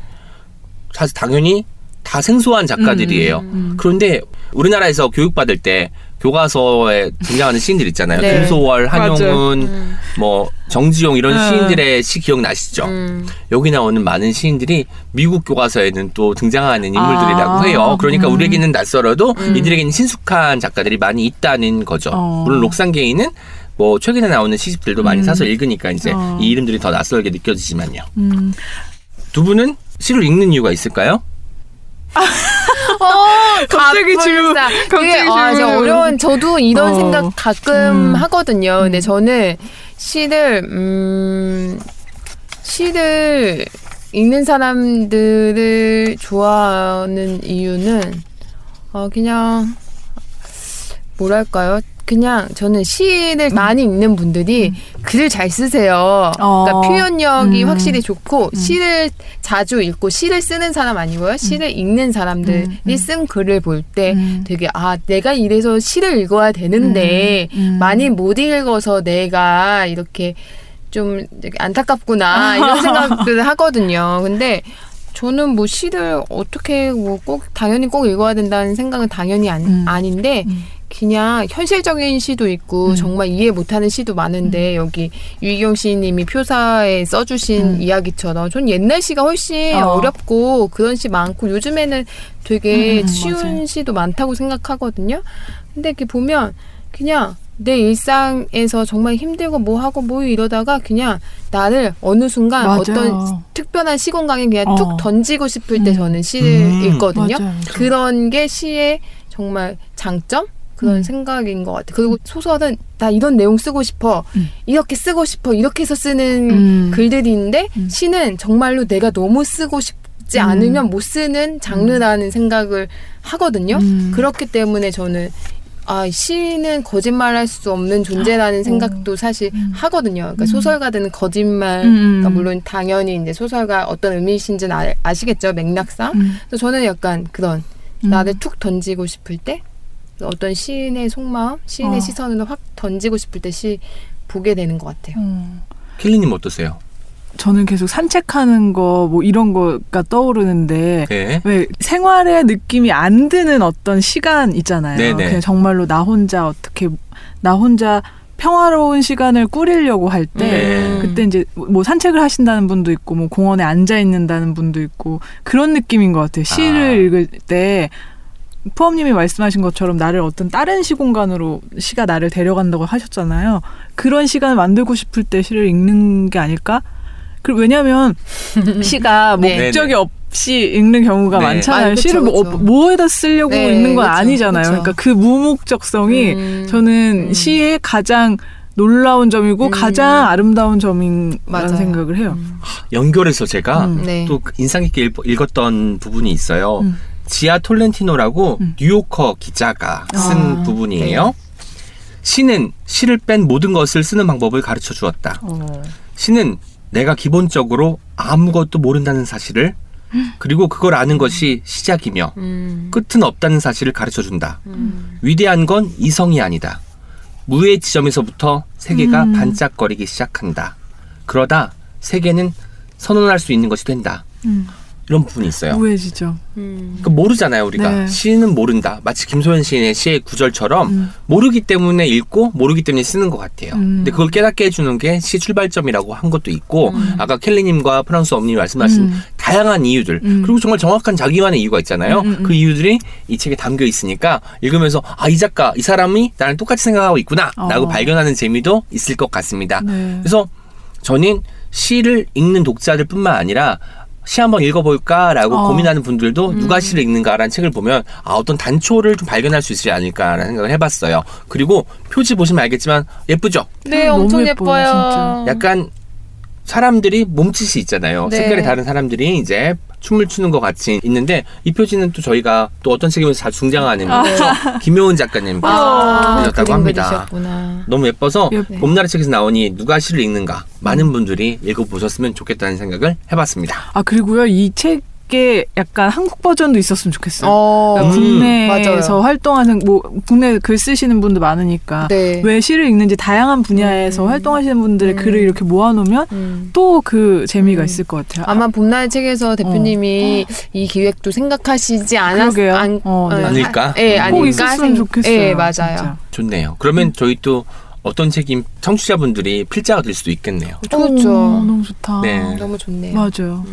사실 당연히 다 생소한 작가들이에요. 음. 그런데 우리나라에서 교육받을 때 교과서에 등장하는 시인들 있잖아요. 네. 김소월, 한용운, 음. 뭐 정지용 이런 음. 시인들의 시 기억나시죠? 음. 여기 나오는 많은 시인들이 미국 교과서에는 또 등장하는 인물들이라고 아. 해요. 그러니까 음. 우리에게는 낯설어도 음. 이들에게는 친숙한 작가들이 많이 있다는 거죠. 어. 물론 록상게이는 뭐 최근에 나오는 시집들도 많이 음. 사서 읽으니까 이제 어. 이 이름들이 더 낯설게 느껴지지만요. 음. 두 분은 시를 읽는 이유가 있을까요? 어, 갑자기 가뿐싸. 질문, 되게 갑자기 아, 저 질문. 어려운 저도 이런 어. 생각 가끔 음. 하거든요. 근데 저는 시를 음 시를 읽는 사람들을 좋아하는 이유는 어 그냥 뭐랄까요? 그냥 저는 시를 많이 읽는 분들이 글을 잘 쓰세요. 어. 그러니까 표현력이 음. 확실히 좋고 시를 자주 읽고 시를 쓰는 사람 아니고요. 시를 읽는 사람들이 음, 음. 쓴 글을 볼때 음. 되게 아 내가 이래서 시를 읽어야 되는데 음, 음. 많이 못 읽어서 내가 이렇게 좀 안타깝구나 이런 [laughs] 생각들을 하거든요. 근데 저는 뭐 시를 어떻게 뭐 꼭 당연히 꼭 읽어야 된다는 생각은 당연히 안, 음. 아닌데 음. 그냥 현실적인 시도 있고 음. 정말 이해 못하는 시도 많은데 여기 유희경 시인님이 표사에 써주신 음. 이야기처럼 전 옛날 시가 훨씬 어. 어. 렵고 그런 시 많고 요즘에는 되게 음, 쉬운 맞아요. 시도 많다고 생각하거든요. 근데 이렇게 보면 그냥 내 일상에서 정말 힘들고 뭐 하고 뭐 이러다가 그냥 나를 어느 순간 맞아요. 어떤 특별한 시공간에 그냥 어. 툭 던지고 싶을 때 음. 저는 시를 음. 읽거든요. 맞아요. 그런 게 시의 정말 장점 그런 음. 생각인 것 같아요. 그리고 소설은 나 이런 내용 쓰고 싶어, 음. 이렇게 쓰고 싶어, 이렇게 해서 쓰는 음. 글들인데 음. 시는 정말로 내가 너무 쓰고 싶지 음. 않으면 못 쓰는 장르라는 생각을 하거든요. 음. 그렇기 때문에 저는 아 시는 거짓말할 수 없는 존재라는 생각도 사실 음. 하거든요. 그러니까 음. 소설가들은 거짓말, 음. 그러니까 물론 당연히 이제 소설가 어떤 의미이신지는 아, 아시겠죠 맥락상. 음. 그래서 저는 약간 그런 음. 나를 툭 던지고 싶을 때 어떤 시인의 속마음, 시인의 어. 시선을 확 던지고 싶을 때 시 보게 되는 것 같아요. 어. 킬리님 어떠세요? 저는 계속 산책하는 거 뭐 이런 거가 떠오르는데 네. 왜 생활의 느낌이 안 드는 어떤 시간 있잖아요. 네네. 그냥 정말로 나 혼자 어떻게 나 혼자 평화로운 시간을 꾸리려고 할때 네. 그때 이제 뭐 산책을 하신다는 분도 있고 뭐 공원에 앉아 있는다는 분도 있고 그런 느낌인 것 같아요. 시를 아. 읽을 때 포함님이 말씀하신 것처럼 나를 어떤 다른 시공간으로 시가 나를 데려간다고 하셨잖아요. 그런 시간을 만들고 싶을 때 시를 읽는 게 아닐까? 그 왜냐하면 [laughs] 시가 뭐 네. 목적이 없이 읽는 경우가 네. 많잖아요. 아, 그쵸, 시를 뭐, 그쵸. 뭐에다 쓰려고 네, 읽는 건 그쵸, 아니잖아요. 그쵸. 그러니까 그 무목적성이 음. 저는 음. 시의 가장 놀라운 점이고 음. 가장 아름다운 점이라는 맞아요. 생각을 해요. 음. 연결해서 제가 음. 네. 또 인상 깊게 읽- 읽었던 부분이 있어요. 음. 지아 톨렌티노라고 음. 뉴요커 기자가 쓴 아, 부분이에요. 시는 시를 뺀 모든 것을 쓰는 방법을 가르쳐 주었다. 어. 시는 내가 기본적으로 아무것도 모른다는 사실을 그리고 그걸 아는 것이 시작이며 음. 끝은 없다는 사실을 가르쳐 준다. 음. 위대한 건 이성이 아니다. 무의 지점에서부터 세계가 음. 반짝거리기 시작한다. 그러다 세계는 선언할 수 있는 것이 된다. 음. 이런 부분이 있어요. 우회지죠. 음. 그 모르잖아요 우리가 네. 시는 모른다. 마치 김소연 시인의 시의 구절처럼 음. 모르기 때문에 읽고 모르기 때문에 쓰는 것 같아요. 음. 근데 그걸 깨닫게 해주는 게 시 출발점이라고 한 것도 있고 음. 아까 켈리님과 프랑스 엄님이 말씀하신 음. 다양한 이유들 음. 그리고 정말 정확한 자기만의 이유가 있잖아요. 음, 음, 음. 그 이유들이 이 책에 담겨 있으니까 읽으면서 아 이 작가 이 사람이 나랑 똑같이 생각하고 있구나라고 어. 발견하는 재미도 있을 것 같습니다. 네. 그래서 저는 시를 읽는 독자들뿐만 아니라 시 한번 읽어볼까라고 어. 고민하는 분들도 음. 누가 시를 읽는가라는 책을 보면 아, 어떤 단초를 좀 발견할 수 있지 않을까라는 생각을 해봤어요. 그리고 표지 보시면 알겠지만 예쁘죠? 네, 너무 엄청 예뻐요, 예뻐요. 약간 사람들이 몸짓이 있잖아요. 네. 색깔이 다른 사람들이 이제 춤을 추는 것 같이 있는데 이 표지는 또 저희가 또 어떤 책에서 잘 등장하는 그렇죠? [laughs] 김효은 작가님께서 아, 그려졌다고 그림 합니다. 그리셨구나. 너무 예뻐서 예뻐. 봄나라 책에서 나오니 누가 시를 읽는가 많은 분들이 읽어보셨으면 좋겠다는 생각을 해봤습니다. 아 그리고요 이 책 에 약간 한국 버전도 있었으면 좋겠어요. 어, 그러니까 음. 국내에서 맞아요. 활동하는 뭐 국내 글 쓰시는 분들 많으니까 네. 왜 시를 읽는지 다양한 분야에서 음. 활동하시는 분들의 음. 글을 이렇게 모아놓으면 음. 또그 재미가 음. 있을 것 같아요. 아마 봄날 책에서 대표님이 이 기획도 생각하시지 않았. 안, 어, 네. 아닐까? 예, 음. 아닐까 있었으면 생- 좋겠어요. 예, 맞아요. 진짜. 좋네요. 그러면 저희 또 어떤 책임 청취자분들이 필자가 될 수도 있겠네요. 그렇죠. 어, 너무 좋다. 네. 너무 좋네요. 맞아요.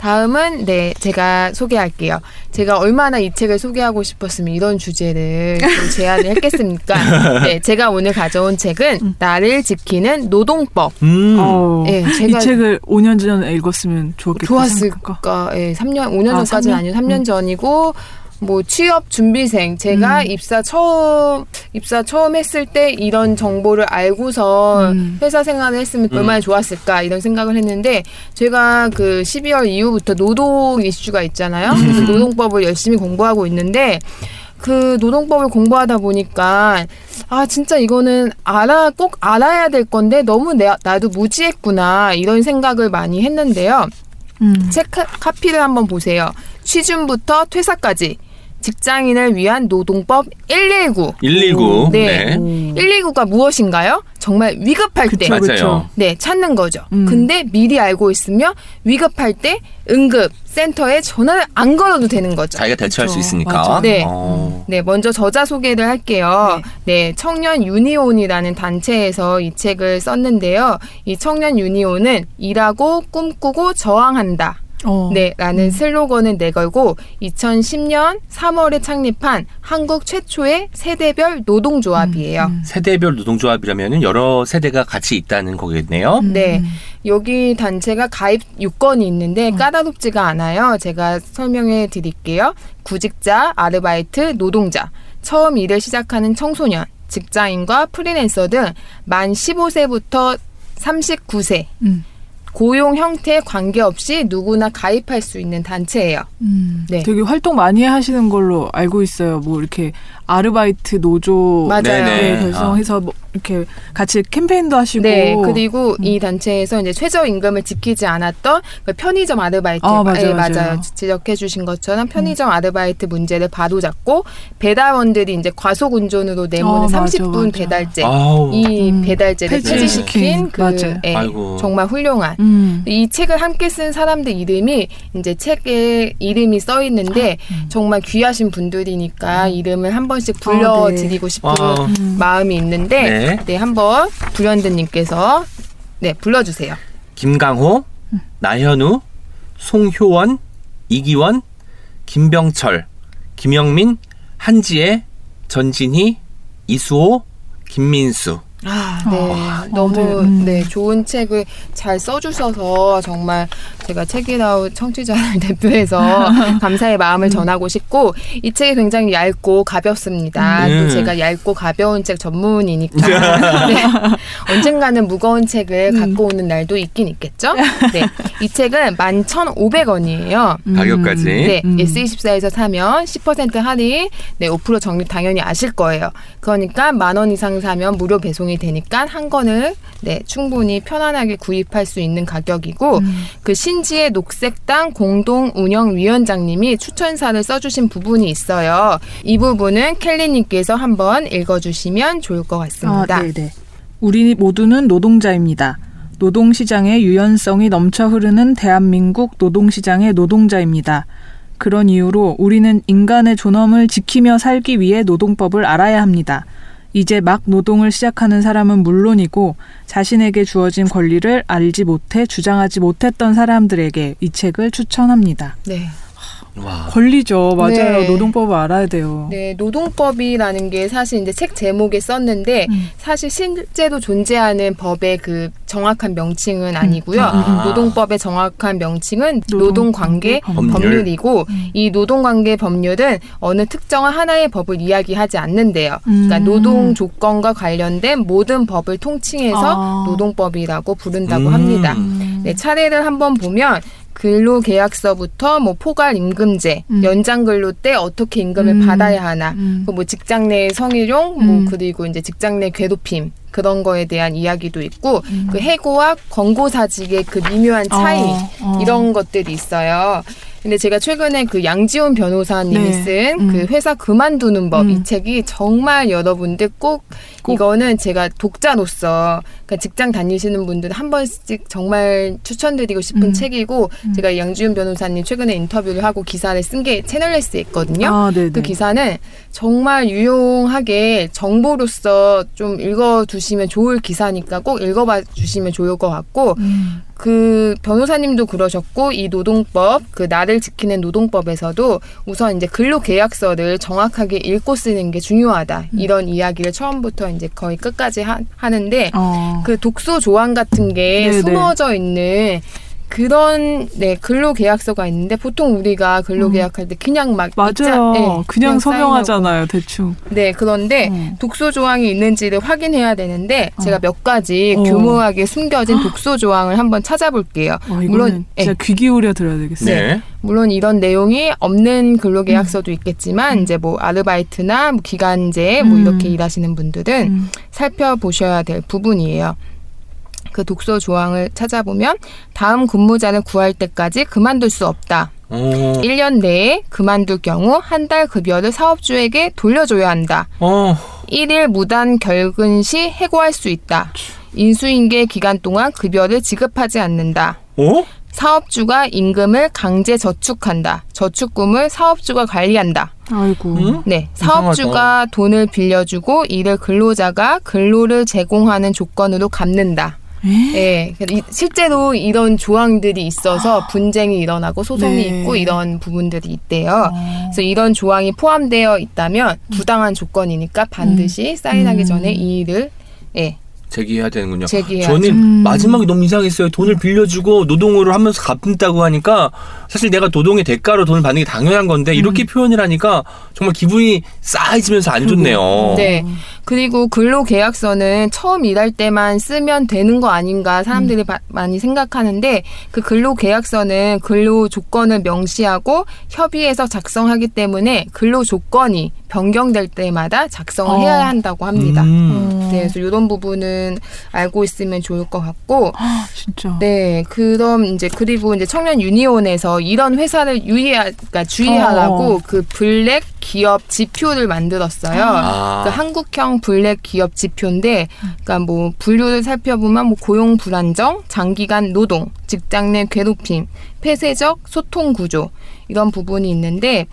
다음은 네 제가 소개할게요. 제가 얼마나 이 책을 소개하고 싶었으면 이런 주제를 좀 [laughs] 제안을 했겠습니까? 네, 제가 오늘 가져온 책은 나를 지키는 노동법. 음. 어, 예, 이 제가 책을 5년 전에 읽었으면 좋았겠다. 좋았을까? 예, 3년, 5년 아, 전까지는 3년? 아니고 3년 전이고 뭐 취업 준비생 제가 음. 입사 처음 입사 처음 했을 때 이런 정보를 알고서 음. 회사 생활을 했으면 얼마나 좋았을까 이런 생각을 했는데 제가 그 12월 이후부터 노동 이슈가 있잖아요. 음. 그래서 노동법을 열심히 공부하고 있는데 그 노동법을 공부하다 보니까 아 진짜 이거는 알아 꼭 알아야 될 건데 너무 내, 나도 무지했구나 이런 생각을 많이 했는데요. 음. 책 카- 카피를 한번 보세요. 취준부터 퇴사까지 직장인을 위한 노동법 119. 119. 네. 네. 119가 무엇인가요? 정말 위급할 때 그쵸, 그쵸. 맞아요. 네, 찾는 거죠. 음. 근데 미리 알고 있으면 위급할 때 응급 센터에 전화를 안 걸어도 되는 거죠. 자기가 대처할 그쵸. 수 있으니까. 맞아. 네. 어. 네, 먼저 저자 소개를 할게요. 네. 청년 유니온이라는 단체에서 이 책을 썼는데요. 이 청년 유니온은 일하고 꿈꾸고 저항한다. 어. 네, 라는 슬로건을 내걸고 2010년 3월에 창립한 한국 최초의 세대별 노동조합이에요. 음. 세대별 노동조합이라면 여러 세대가 같이 있다는 거겠네요. 음. 네. 여기 단체가 가입 요건이 있는데 까다롭지가 않아요. 제가 설명해 드릴게요. 구직자, 아르바이트, 노동자, 처음 일을 시작하는 청소년, 직장인과 프리랜서 등 만 15세부터 39세, 음. 고용 형태에 관계없이 누구나 가입할 수 있는 단체예요. 음, 네. 되게 활동 많이 하시는 걸로 알고 있어요. 뭐 이렇게 아르바이트 노조 맞아요. 네네. 네, 결성해서 뭐 이렇게 같이 캠페인도 하시고 네, 그리고 음. 이 단체에서 이제 최저 임금을 지키지 않았던 그 편의점 아르바이트, 아, 맞아요, 예, 맞아요. 지적해 주신 것처럼 편의점 아르바이트 문제를 바로잡고 배달원들이 이제 과속 운전으로 내모는 어, 맞아, 30분 맞아. 배달제, 아우. 이 음, 배달제를 폐지시킨, 그 맞아요. 예, 아이고. 정말 훌륭한 음. 이 책을 함께 쓴 사람들 이름이 이제 책에 이름이 써 있는데 음. 정말 귀하신 분들이니까 이름을 한번 씩 불러드리고 싶은 와우. 음. 마음이 있는데 네. 네, 한번 불현듯님께서 네 불러주세요. 김강호, 나현우, 송효원, 이기원, 김병철, 김영민, 한지혜, 전진희, 이수호, 김민수. 아, 네. 와, 너무 네, 음. 네, 좋은 책을 잘 써주셔서 정말 제가 책이라우 청취자를 [laughs] 대표해서 [laughs] 감사의 마음을 전하고 싶고 이 책이 굉장히 얇고 가볍습니다. 음. 또 제가 얇고 가벼운 책 전문이니까 네. 언젠가는 무거운 책을 음. 갖고 오는 날도 있긴 있겠죠. 네, 이 책은 11,500원이에요. 가격까지. 네, 음. S24에서 사면 10% 할인, 네, 5% 적립 당연히 아실 거예요. 그러니까 만 원 이상 사면 무료 배송 이 되니까 한 권을 네, 충분히 편안하게 구입할 수 있는 가격이고 음. 그 신지의 녹색당 공동 운영 위원장님이 추천사를 써주신 부분이 있어요. 이 부분은 켈리님께서 한번 읽어주시면 좋을 것 같습니다. 아, 네네. 우리 모두는 노동자입니다. 노동시장의 유연성이 넘쳐 흐르는 대한민국 노동시장의 노동자입니다. 그런 이유로 우리는 인간의 존엄을 지키며 살기 위해 노동법을 알아야 합니다. 이제 막 노동을 시작하는 사람은 물론이고 자신에게 주어진 권리를 알지 못해 주장하지 못했던 사람들에게 이 책을 추천합니다. 네. 와. 권리죠. 맞아요. 네. 노동법을 알아야 돼요. 네, 노동법이라는 게 사실 이제 책 제목에 썼는데 음. 사실 실제로 존재하는 법의 그 정확한 명칭은 아니고요. 아. 노동법의 정확한 명칭은 노동- 노동관계 법률. 법률이고 음. 이 노동 관계 법률은 어느 특정한 하나의 법을 이야기하지 않는데요. 그러니까 음. 노동 조건과 관련된 모든 법을 통칭해서 아. 노동법이라고 부른다고 음. 합니다. 음. 네, 차례를 한번 보면 근로 계약서부터 뭐 포괄 임금제, 음. 연장 근로 때 어떻게 임금을 음. 받아야 하나, 음. 그뭐 직장 내 성희롱, 음. 뭐 그리고 이제 직장 내 괴롭힘 그런 거에 대한 이야기도 있고 음. 그 해고와 권고사직의 그 미묘한 차이 어, 어. 이런 것들이 있어요. 근데 제가 최근에 그 양지훈 변호사님이 네. 쓴 음. 그 회사 그만두는 법이 음. 책이 정말 여러분들 꼭, 꼭. 이거는 제가 독자로서 그러니까 직장 다니시는 분들 한 번씩 정말 추천드리고 싶은 음. 책이고 제가 양지훈 변호사님 최근에 인터뷰를 하고 기사를 쓴 게 채널레스에 있거든요. 아. 그 기사는 정말 유용하게 정보로서 좀 읽어두시면 좋을 기사니까 꼭 읽어봐 주시면 좋을 것 같고 음. 그 변호사님도 그러셨고 이 노동법 그 나를 지키는 노동법에서도 우선 이제 근로 계약서를 정확하게 읽고 쓰는 게 중요하다 음. 이런 이야기를 처음부터 이제 거의 끝까지 하, 하는데 어. 그 독소 조항 같은 게 네네. 숨어져 있는 그런 네 근로 계약서가 있는데 보통 우리가 근로 계약할 때 그냥 막 맞아요. 입자- 네, 그냥 사인하고. 서명하잖아요, 대충. 네 그런데 어. 독소 조항이 있는지를 확인해야 되는데 어. 제가 몇 가지 어. 교묘하게 숨겨진 독소 조항을 한번 찾아볼게요. 어, 물론 진짜 예. 귀 기울여 들어야 되겠어요. 네. 물론 이런 내용이 없는 근로 계약서도 음. 있겠지만 이제 뭐 아르바이트나 뭐 기간제 뭐 음. 이렇게 일하시는 분들은 음. 살펴보셔야 될 부분이에요. 그 독소 조항을 찾아보면 다음 근무자를 구할 때까지 그만둘 수 없다. 오. 1년 내에 그만둘 경우 한 달 급여를 사업주에게 돌려줘야 한다. 어. 1일 무단 결근 시 해고할 수 있다. 인수인계 기간 동안 급여를 지급하지 않는다. 어? 사업주가 임금을 강제 저축한다. 저축금을 사업주가 관리한다. 아이고. 응? 네, 이상하다. 사업주가 돈을 빌려주고 이를 근로자가 근로를 제공하는 조건으로 갚는다. 에? 예, 이- 실제로 이런 조항들이 있어서 분쟁이 일어나고 소송이 네. 있고 이런 부분들이 있대요. 어. 그래서 이런 조항이 포함되어 있다면 부당한 조건이니까 반드시 사인하기 음. 전에 이 일을 예, 제기해야 되는군요. 제기해야죠. 저는 음. 마지막이 너무 이상했어요. 돈을 빌려주고 노동으로 하면서 갚는다고 하니까 사실 내가 노동의 대가로 돈을 받는 게 당연한 건데 이렇게 표현을 하니까 정말 기분이 싸해지면서 안 좋네요. 네. 그리고 근로계약서는 처음 일할 때만 쓰면 되는 거 아닌가 사람들이 바- 많이 생각하는데 그 근로계약서는 근로 조건을 명시하고 협의해서 작성하기 때문에 근로 조건이 변경될 때마다 작성을 어. 해야 한다고 합니다. 음. 네, 그래서 이런 부분은 알고 있으면 좋을 것 같고, 진짜. 네, 그럼 이제 그리고 이제 청년 유니온에서 이런 회사를 유의하, 그러니까 주의하라고 어. 그 블랙 기업 지표를 만들었어요. 아. 그 한국형 블랙 기업 지표인데, 그러니까 뭐 분류를 살펴보면 뭐 고용 불안정, 장기간 노동, 직장 내 괴롭힘, 폐쇄적 소통 구조 이런 부분이 있는데.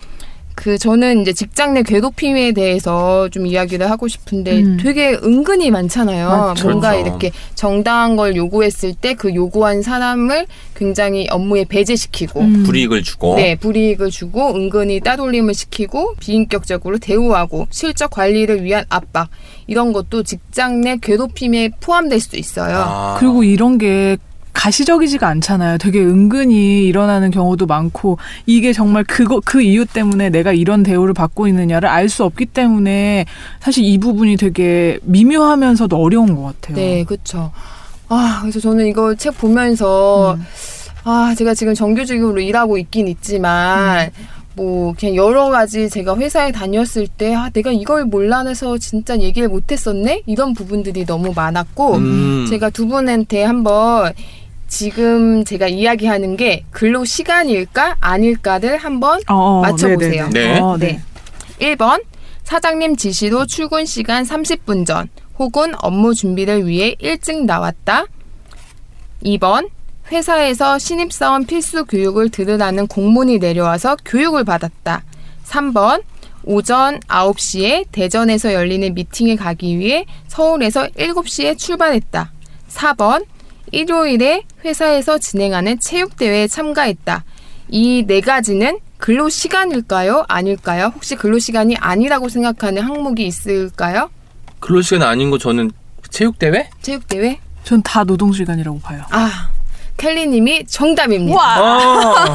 그 저는 이제 직장 내 괴롭힘에 대해서 좀 이야기를 하고 싶은데 음. 되게 은근히 많잖아요. 맞죠. 뭔가 그렇죠. 이렇게 정당한 걸 요구했을 때 그 요구한 사람을 굉장히 업무에 배제시키고 음. 불이익을 주고 네, 불이익을 주고 은근히 따돌림을 시키고 비인격적으로 대우하고 실적 관리를 위한 압박 이런 것도 직장 내 괴롭힘에 포함될 수 있어요. 아. 그리고 이런 게 가시적이지가 않잖아요. 되게 은근히 일어나는 경우도 많고 이게 정말 그거 그 이유 때문에 내가 이런 대우를 받고 있느냐를 알 수 없기 때문에 사실 이 부분이 되게 미묘하면서도 어려운 것 같아요. 네, 그렇죠. 아, 그래서 저는 이거 책 보면서 음. 아, 제가 지금 정규직으로 일하고 있긴 있지만 뭐 그냥 여러 가지 제가 회사에 다녔을 때 아, 내가 이걸 몰라서 진짜 얘기를 못 했었네. 이런 부분들이 너무 많았고 음. 제가 두 분한테 한번 지금 제가 이야기하는 게 근로 시간일까 아닐까를 한번 어, 어, 맞춰보세요. 네네네. 네. 어, 네. 1번 사장님 지시로 출근 시간 30분 전 혹은 업무 준비를 위해 일찍 나왔다. 2번 회사에서 신입사원 필수 교육을 들으라는 공문이 내려와서 교육을 받았다. 3번 오전 9시에 대전에서 열리는 미팅에 가기 위해 서울에서 7시에 출발했다. 4번 일요일에 회사에서 진행하는 체육대회에 참가했다. 이 네 가지는 근로 시간일까요? 아닐까요? 혹시 근로 시간이 아니라고 생각하는 항목이 있을까요? 근로시간 아닌 거 저는 체육대회? 체육대회? 전 다 노동 시간이라고 봐요. 아, 켈리님이 정답입니다. 아,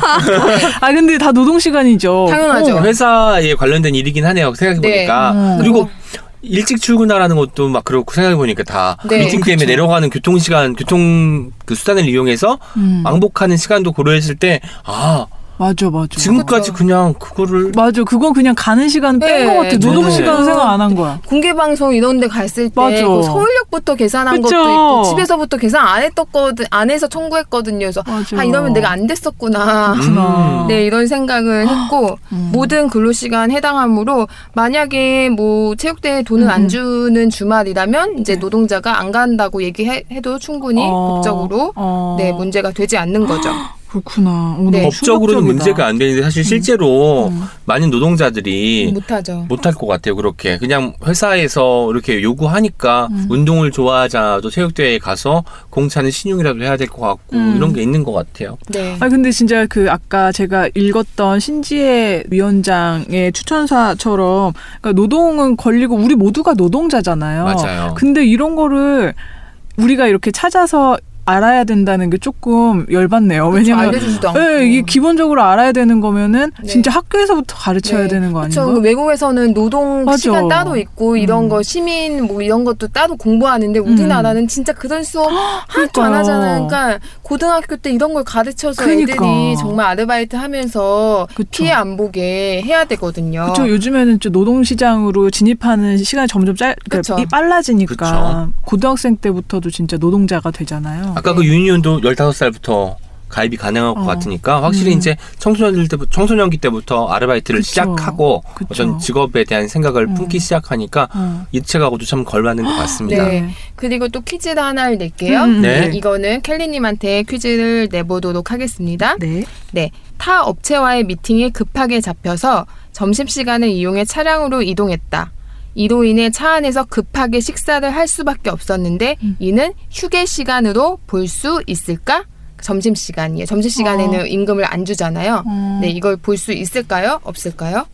아 근데 다 노동 시간이죠. 당연하죠. 어, 회사에 관련된 일이긴 하네요. 생각해 보니까. 네. 그리고 일찍 출근하라는 것도 막 그렇고 생각해 보니까 다 네, 미팅 때문에 그쵸. 내려가는 교통 시간, 교통 그 수단을 이용해서 음. 왕복하는 시간도 고려했을 때, 아, 맞아, 맞아. 지금까지 그냥 그거를 맞아, 그건 그냥 가는 시간 뺀 네, 것 같아. 노동 네. 시간은 생각 안 한 거야. 공개 방송 이런 데 갔을 때 맞아. 그 서울역부터 계산한 그쵸. 것도 있고 집에서부터 계산 안 했었거든 안 해서 청구했거든요. 그래서 맞아. 아 이러면 내가 안 됐었구나. 그렇구나. 네, 이런 생각을 했고, 음. 모든 근로 시간 해당하므로, 만약에 뭐, 체육대회 돈을 음. 안 주는 주말이라면, 이제 노동자가 안 간다고 얘기해도 충분히 어, 법적으로, 어. 네, 문제가 되지 않는 거죠. [gasps] 그렇구나. 오, 네. 법적으로는. 문제가 안 되는데 사실 실제로 음. 많은 노동자들이 못하죠. 못할 것 같아요. 그렇게 그냥 회사에서 이렇게 요구하니까 음. 운동을 좋아하자도 체육대회에 가서 공차는 신용이라도 해야 될 것 같고 음. 이런 게 있는 것 같아요. 네. 아 근데 진짜 그 아까 제가 읽었던 신지혜 위원장의 추천사처럼 그러니까 노동은 걸리고 우리 모두가 노동자잖아요. 맞아요. 근데 이런 거를 우리가 이렇게 찾아서 알아야 된다는 게 조금 열받네요. 왜냐면 않고. 네, 이게 기본적으로 알아야 되는 거면은 네. 진짜 학교에서부터 가르쳐야 네. 되는 거. 아닌가? 외국에서는 노동 맞아. 시간 따로 있고 이런 음. 거 시민 뭐 이런 것도 따로 공부하는데 우리나라는 진짜 그런 수업 하나도 안 그러니까요. 하잖아요. 그러니까 고등학교 때 이런 걸 가르쳐서 그러니까. 애들이 정말 아르바이트 하면서 그쵸. 피해 안 보게 해야 되거든요. 그렇죠. 요즘에는 좀 노동 시장으로 진입하는 시간이 점점 짧, 그러니까 빨라지니까 그쵸. 고등학생 때부터도 진짜 노동자가 되잖아요. 아까 그 유니온도 15살부터 가입이 가능할 것 어. 같으니까 확실히 음. 이제 청소년들 때부터 청소년기 때부터 아르바이트를 그쵸. 시작하고 그쵸. 어떤 직업에 대한 생각을 음. 품기 시작하니까 어. 이 책하고도 참 걸맞는 것 같습니다. 네. 그리고 또 퀴즈를 하나를 낼게요. 음, 네. 이거는 켈리님한테 퀴즈를 내보도록 하겠습니다. 네. 네. 타 업체와의 미팅이 급하게 잡혀서 점심시간을 이용해 차량으로 이동했다. 이로 인해 차 안에서 급하게 식사를 할 수밖에 없었는데 음. 이는 휴게 시간으로 볼 수 있을까? 점심시간이에요. 점심시간에는 어. 임금을 안 주잖아요. 어. 네, 이걸 볼 수 있을까요? 없을까요?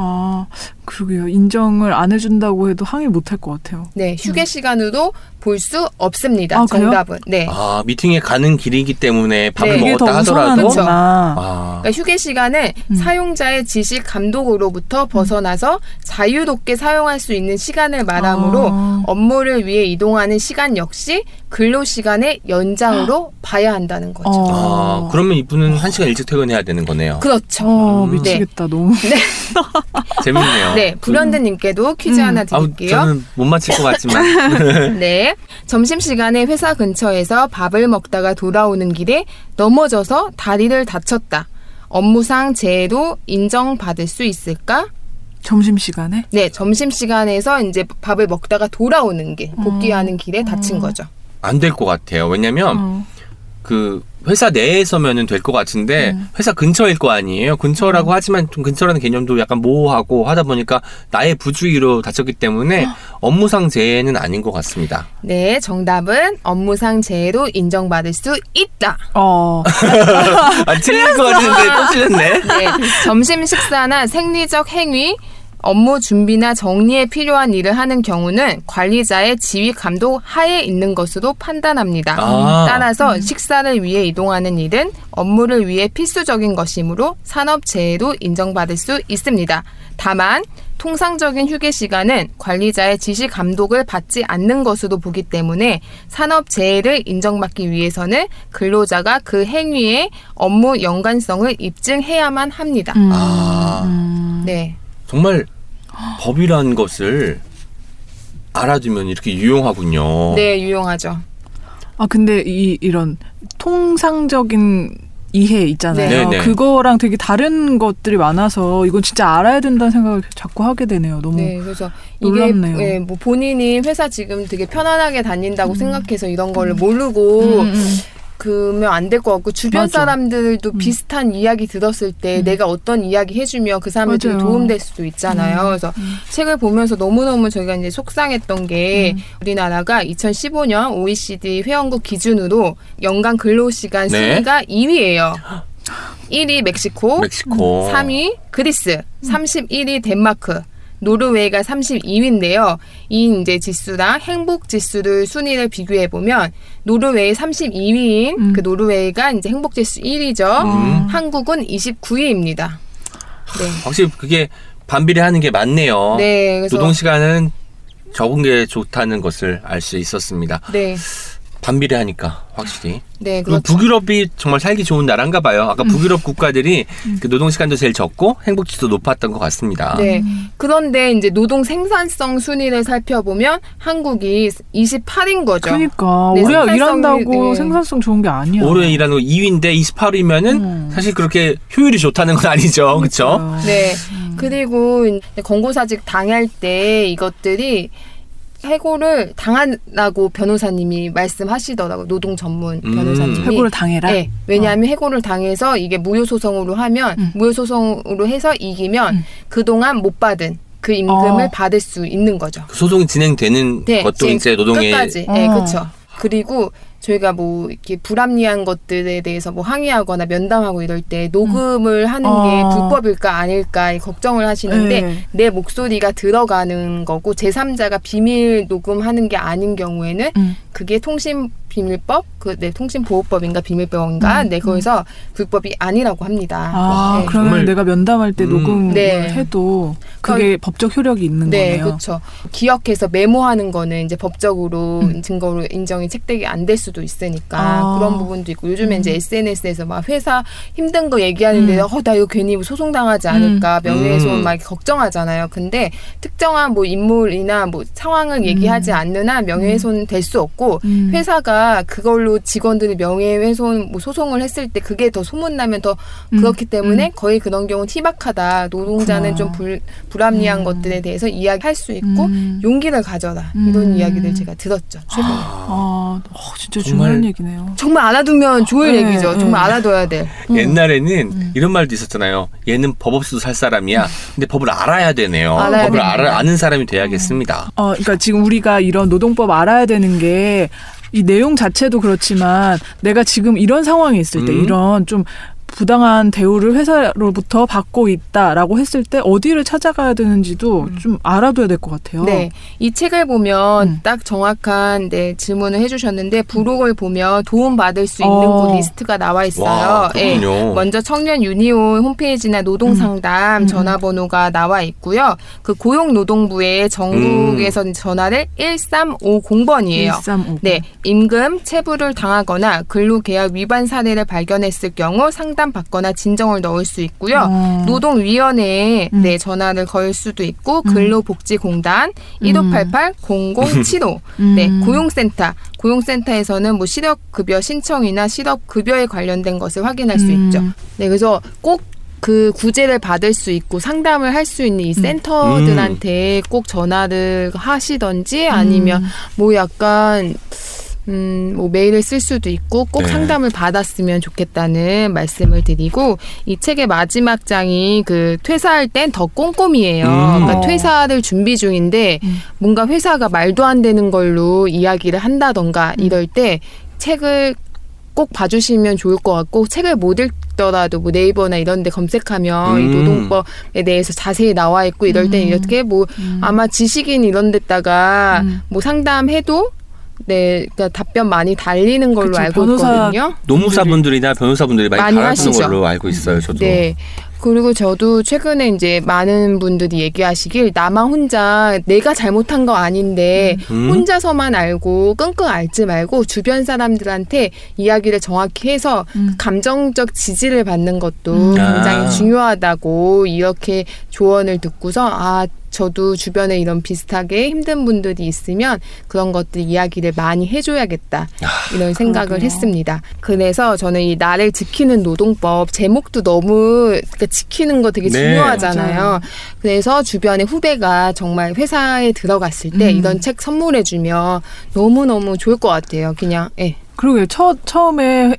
아, 그러게요. 인정을 안 해준다고 해도 항의 못 할 것 같아요. 네, 휴게 시간으로 볼 수 없습니다. 아, 그래요? 정답은. 네. 아 미팅에 가는 길이기 때문에 밥을 네. 이게 더 먹었다 하더라도 그쵸. 우선하는구나. 아, 그러니까 휴게 시간은 음. 사용자의 지식 감독으로부터 벗어나서 자유롭게 사용할 수 있는 시간을 말하므로 아. 업무를 위해 이동하는 시간 역시 근로 시간의 연장으로 봐야 한다는 거죠. 어. 아 그러면 이분은 한 시간 일찍 퇴근해야 되는 거네요. 그렇죠. 어, 음. 미치겠다. 너무. [laughs] [laughs] 재밌네요. 네, 불현듯님께도 퀴즈 음. 하나 드릴게요. 저는 못 맞힐 것 같지만 [laughs] 네. 점심 시간에 회사 근처에서 밥을 먹다가 돌아오는 길에 넘어져서 다리를 다쳤다. 업무상 재해도 인정받을 수 있을까? 점심 시간에? 네, 점심 시간에서 이제 밥을 먹다가 돌아오는 길, 복귀하는 길에 다친 거죠. 안 될 것 같아요. 왜냐면 어. 그 회사 내에서면은 될 것 같은데 음. 회사 근처일 거 아니에요. 근처라고 하지만 좀 근처라는 개념도 약간 모호하고 하다 보니까 나의 부주의로 다쳤기 때문에 업무상 재해는 아닌 것 같습니다. 네, 정답은 업무상 재해도 인정받을 수 있다. 어. [laughs] 아, 틀릴 것 같은데 또 틀렸네. 네, 점심 식사나 생리적 행위, 업무 준비나 정리에 필요한 일을 하는 경우는 관리자의 지휘 감독 하에 있는 것으로 판단합니다. 아. 따라서 식사를 위해 이동하는 일은 업무를 위해 필수적인 것이므로 산업재해로 인정받을 수 있습니다. 다만 통상적인 휴게 시간은 관리자의 지시 감독을 받지 않는 것으로 보기 때문에 산업 재해를 인정받기 위해서는 근로자가 그 행위의 업무 연관성을 입증해야만 합니다. 음. 아. 음. 네. 정말 법이란 것을 알아두면 이렇게 유용하군요. 네, 유용하죠. 아 근데 이 이런 통상적인 이해 있잖아요. 네. 그거랑 되게 다른 것들이 많아서 이건 진짜 알아야 된다는 생각을 자꾸 하게 되네요. 너무 네, 그래서 이게 놀랍네요. 예, 뭐 본인이 회사 지금 되게 편안하게 다닌다고 생각해서 이런 거를 모르고 음, 음. 그러면 안 될 것 같고 주변 맞아. 사람들도 음. 비슷한 이야기 들었을 때 음. 내가 어떤 이야기 해주면 그 사람한테 되게 맞아요. 도움될 수도 있잖아요. 음. 그래서 책을 보면서 너무너무 저희가 이제 속상했던 게 음. 우리나라가 2015년 OECD 회원국 기준으로 연간 근로시간 네. 순위가 2위예요. 1위 멕시코, 멕시코. 3위 그리스, 31위 덴마크, 노르웨이가 32위인데요. 이 이제 지수랑 행복 지수를 순위를 비교해 보면 노르웨이 32위인 음. 그 노르웨이가 이제 행복 지수 1위죠. 음. 한국은 29위입니다. 네. 확실히 그게 반비례 하는 게 맞네요. 네, 노동 시간은 적은 게 좋다는 것을 알 수 있었습니다. 네. 반비례하니까 확실히. 네, 그리고 그렇죠. 북유럽이 정말 살기 좋은 나라인가 봐요. 아까 북유럽 국가들이 그 노동 시간도 제일 적고 행복지수도 높았던 것 같습니다. 네. 그런데 이제 노동 생산성 순위를 살펴보면 한국이 28인 거죠. 그러니까 네, 우리가 생산성이- 일한다고 네. 생산성 좋은 게 아니야. 올해 일하는 거 2위인데 28위면은 음. 사실 그렇게 효율이 좋다는 건 아니죠. 그렇죠? 네. 그리고 권고사직 당할 때 이것들이 해고를 당하라고 변호사님이 말씀하시더라고요. 노동 전문 음. 변호사님이. 해고를 당해라. 네. 왜냐하면 해고를 당해서 이게 무효 소송으로 하면 음. 무효 소송으로 해서 이기면 음. 그 동안 못 받은 그 임금을 어. 받을 수 있는 거죠. 그 소송이 진행되는 네, 것도 이제 노동의 끝까지. 네, 어. 그렇죠. 그리고 저희가 뭐 이렇게 불합리한 것들에 대해서 뭐 항의하거나 면담하고 이럴 때 녹음을 하는 게 어. 불법일까 아닐까 걱정을 하시는데 네. 내 목소리가 들어가는 거고 제3자가 비밀 녹음하는 게 아닌 경우에는 음. 그게 통신 비밀법 그 네 통신보호법인가 비밀법인가 음, 네 거기서 불법이 아니라고 합니다. 아, 네. 그러면 정말- 내가 면담할 때 음. 녹음을 네. 해도 그게 법적 효력이 있는 네, 거네요. 그렇죠. 기억해서 메모하는 거는 이제 법적으로 음. 증거로 인정이 책되게 안 될 수도 있으니까 아. 그런 부분도 있고 요즘에 음. 이제 SNS에서 막 회사 힘든 거 얘기하는데 음. 어나 이거 괜히 뭐 소송 당하지 않을까 명예훼손 음. 막 걱정하잖아요. 근데 특정한 뭐 인물이나 뭐 상황을 얘기하지 않는 한 명예훼손 될 수 없고 음. 회사가 그걸로 직원들이 명예훼손 뭐 소송을 했을 때 그게 더 소문나면 더 음. 그렇기 때문에 음. 거의 그런 경우 는 희박하다. 노동자는 그렇구나. 좀 불, 불합리한 음. 것들에 대해서 이야기할 수 있고 음. 용기를 가져라. 음. 이런 이야기를 제가 들었죠. 최근에. 아, 어, 진짜 정말- 중요한 얘기네요. 정말 알아두면 좋을 네, 얘기죠. 네. 정말 알아둬야 돼. 옛날에는 이런 말도 있었잖아요. 얘는 법 없이도 살 사람이야. 근데 법을 알아야 되네요. 알아야 법을. 알아, 아는 사람이 돼야겠습니다. 어, 그러니까 지금 우리가 이런 노동법 알아야 되는 게 이 내용 자체도 그렇지만 내가 지금 이런 상황에 있을 때 음. 이런 좀 부당한 대우를 회사로부터 받고 있다라고 했을 때 어디를 찾아가야 되는지도 음. 좀 알아둬야 될 것 같아요. 네, 이 책을 보면 음. 딱 정확한 네, 질문을 해주셨는데 부록을 보면 도움 받을 수 있는 어. 곳 리스트가 나와 있어요. 와, 예. 그렇군요. 먼저 청년 유니온 홈페이지나 노동상담 음. 전화번호가 나와 있고요. 그 고용노동부의 전국에서 음. 전화를 1350번이에요. 1350. 네, 임금 체불을 당하거나 근로계약 위반 사례를 발견했을 경우 상 담받거나 진정을 넣을 수 있고요. 어. 노동위원회에 음. 네, 전화를 걸 수도 있고 음. 근로복지공단 1588-0075 [laughs] 음. 네, 고용센터 고용센터에서는 뭐 실업급여 신청이나 실업급여에 관련된 것을 확인할 수 음. 있죠. 네, 그래서 꼭그 구제를 받을 수 있고 상담을 할 수 있는 이 센터들한테 꼭 전화를 하시던지 아니면 뭐 약간 음, 뭐 메일을 쓸 수도 있고 꼭 네. 상담을 받았으면 좋겠다는 말씀을 드리고 이 책의 마지막 장이 그 퇴사할 땐 더 꼼꼼이에요. 음. 그러니까 어. 퇴사를 준비 중인데 음. 뭔가 회사가 말도 안 되는 걸로 이야기를 한다던가 음. 이럴 때 책을 꼭 봐주시면 좋을 것 같고 책을 못 읽더라도 뭐 네이버나 이런 데 검색하면 이 음. 노동법에 대해서 자세히 나와 있고 이럴 때 음. 이렇게 뭐 음. 아마 지식인 이런 데다가 음. 뭐 상담해도 네, 그러니까 답변 많이 달리는 걸로 그쵸, 알고 변호사- 있거든요. 노무사분들이나 변호사분들이 많이, 많이 달아주는 하시죠. 걸로 알고 있어요. 저도. 네. 그리고 저도 최근에 이제 많은 분들이 얘기하시길 나만 혼자 내가 잘못한 거 아닌데 음. 혼자서만 알고 끙끙 앓지 말고 주변 사람들한테 이야기를 정확히 해서 음. 감정적 지지를 받는 것도 음. 굉장히 아. 중요하다고 이렇게 조언을 듣고서 아 저도 주변에 이런 비슷하게 힘든 분들이 있으면 그런 것들 이야기를 많이 해줘야겠다 이런 생각을 그러게요. 했습니다. 그래서 저는 이 나를 지키는 노동법 제목도 너무 그러니까 지키는 거 되게 네. 중요하잖아요. 맞아요. 그래서 주변에 후배가 정말 회사에 들어갔을 때 음. 이런 책 선물해주면 너무 너무 좋을 것 같아요. 그냥 예. 그러게 처, 처음에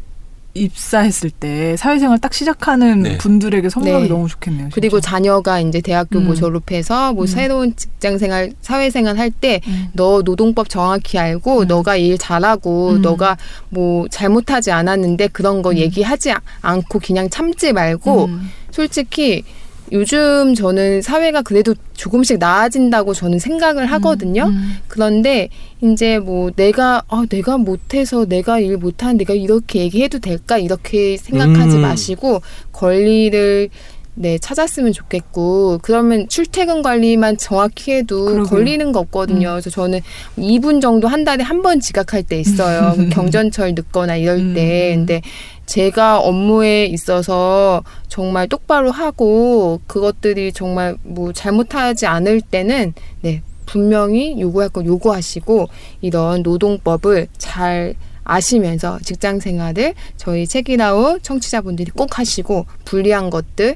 입사했을 때 사회생활 딱 시작하는 네. 분들에게 선물하기 네. 너무 좋겠네요. 진짜. 그리고 자녀가 이제 대학교 뭐 음. 졸업해서 뭐 음. 새로운 직장 생활, 사회생활 할때 음. 너 노동법 정확히 알고 음. 너가 일 잘하고 음. 너가 뭐 잘못하지 않았는데 그런 거 음. 얘기하지 아- 않고 그냥 참지 말고 음. 솔직히 요즘 저는 사회가 그래도 조금씩 나아진다고 저는 생각을 하거든요. 음. 그런데 이제 뭐 내가 아 내가 못해서 내가 일 못하는 내가 이렇게 얘기해도 될까 이렇게 생각하지 음. 마시고 권리를 네 찾았으면 좋겠고 그러면 출퇴근 관리만 정확히 해도 그러게요. 걸리는 거 없거든요. 음. 그래서 저는 2분 정도 한 달에 한 번 지각할 때 있어요. [laughs] 경전철 늦거나 이럴 음. 때 근데 제가 업무에 있어서 정말 똑바로 하고 그것들이 정말 뭐 잘못하지 않을 때는 네 분명히 요구할 건 요구하시고 이런 노동법을 잘 아시면서 직장 생활을 저희 책이나우 청취자분들이 꼭 하시고 불리한 것들 네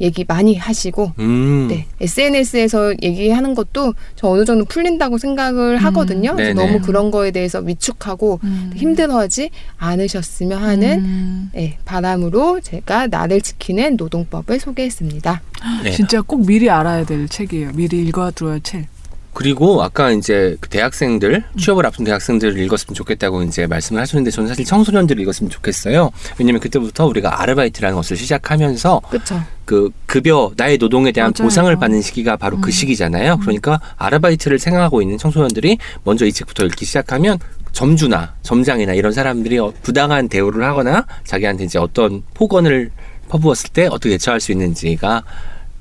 얘기 많이 하시고 음. 네 SNS에서 얘기하는 것도 저 어느 정도 풀린다고 생각을 하거든요. 그래서 네네. 너무 그런 거에 대해서 위축하고 음. 힘들어하지 않으셨으면 하는 음. 네, 바람으로 제가 나를 지키는 노동법을 소개했습니다. 네. 진짜 꼭 미리 알아야 될 책이에요. 미리 읽어두어야 할 책. 그리고 아까 이제 그 대학생들 취업을 앞둔 대학생들을 읽었으면 좋겠다고 이제 말씀을 하셨는데 저는 사실 청소년들을 읽었으면 좋겠어요. 왜냐면 그때부터 우리가 아르바이트라는 것을 시작하면서 그렇죠. 그 급여 나의 노동에 대한 맞아요. 보상을 받는 시기가 바로 음. 그 시기잖아요. 그러니까 아르바이트를 생각하고 있는 청소년들이 먼저 이 책부터 읽기 시작하면 점주나 점장이나 이런 사람들이 어, 부당한 대우를 하거나 자기한테 이제 어떤 폭언을 퍼부었을 때 어떻게 대처할 수 있는지가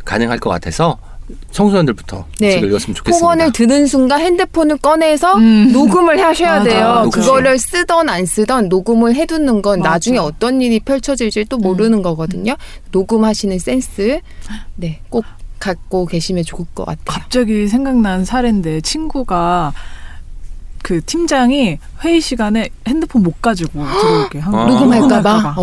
가능할 것 같아서 청소년들부터 네. 책을 읽었으면 좋겠습니다. 폭언을 들은 순간 핸드폰을 꺼내서 음. 녹음을 하셔야 맞아. 돼요. 녹음. 그거를 쓰던 안 쓰던 녹음을 해두는 건 맞아. 나중에 어떤 일이 펼쳐질지 또 모르는 거거든요. 녹음하시는 센스 네 꼭 갖고 계시면 좋을 것 같아요. 갑자기 생각난 사례인데 친구가 그 팀장이 회의 시간에 핸드폰 못 가지고 들어오게 [gasps] 한 아. 녹음할까봐.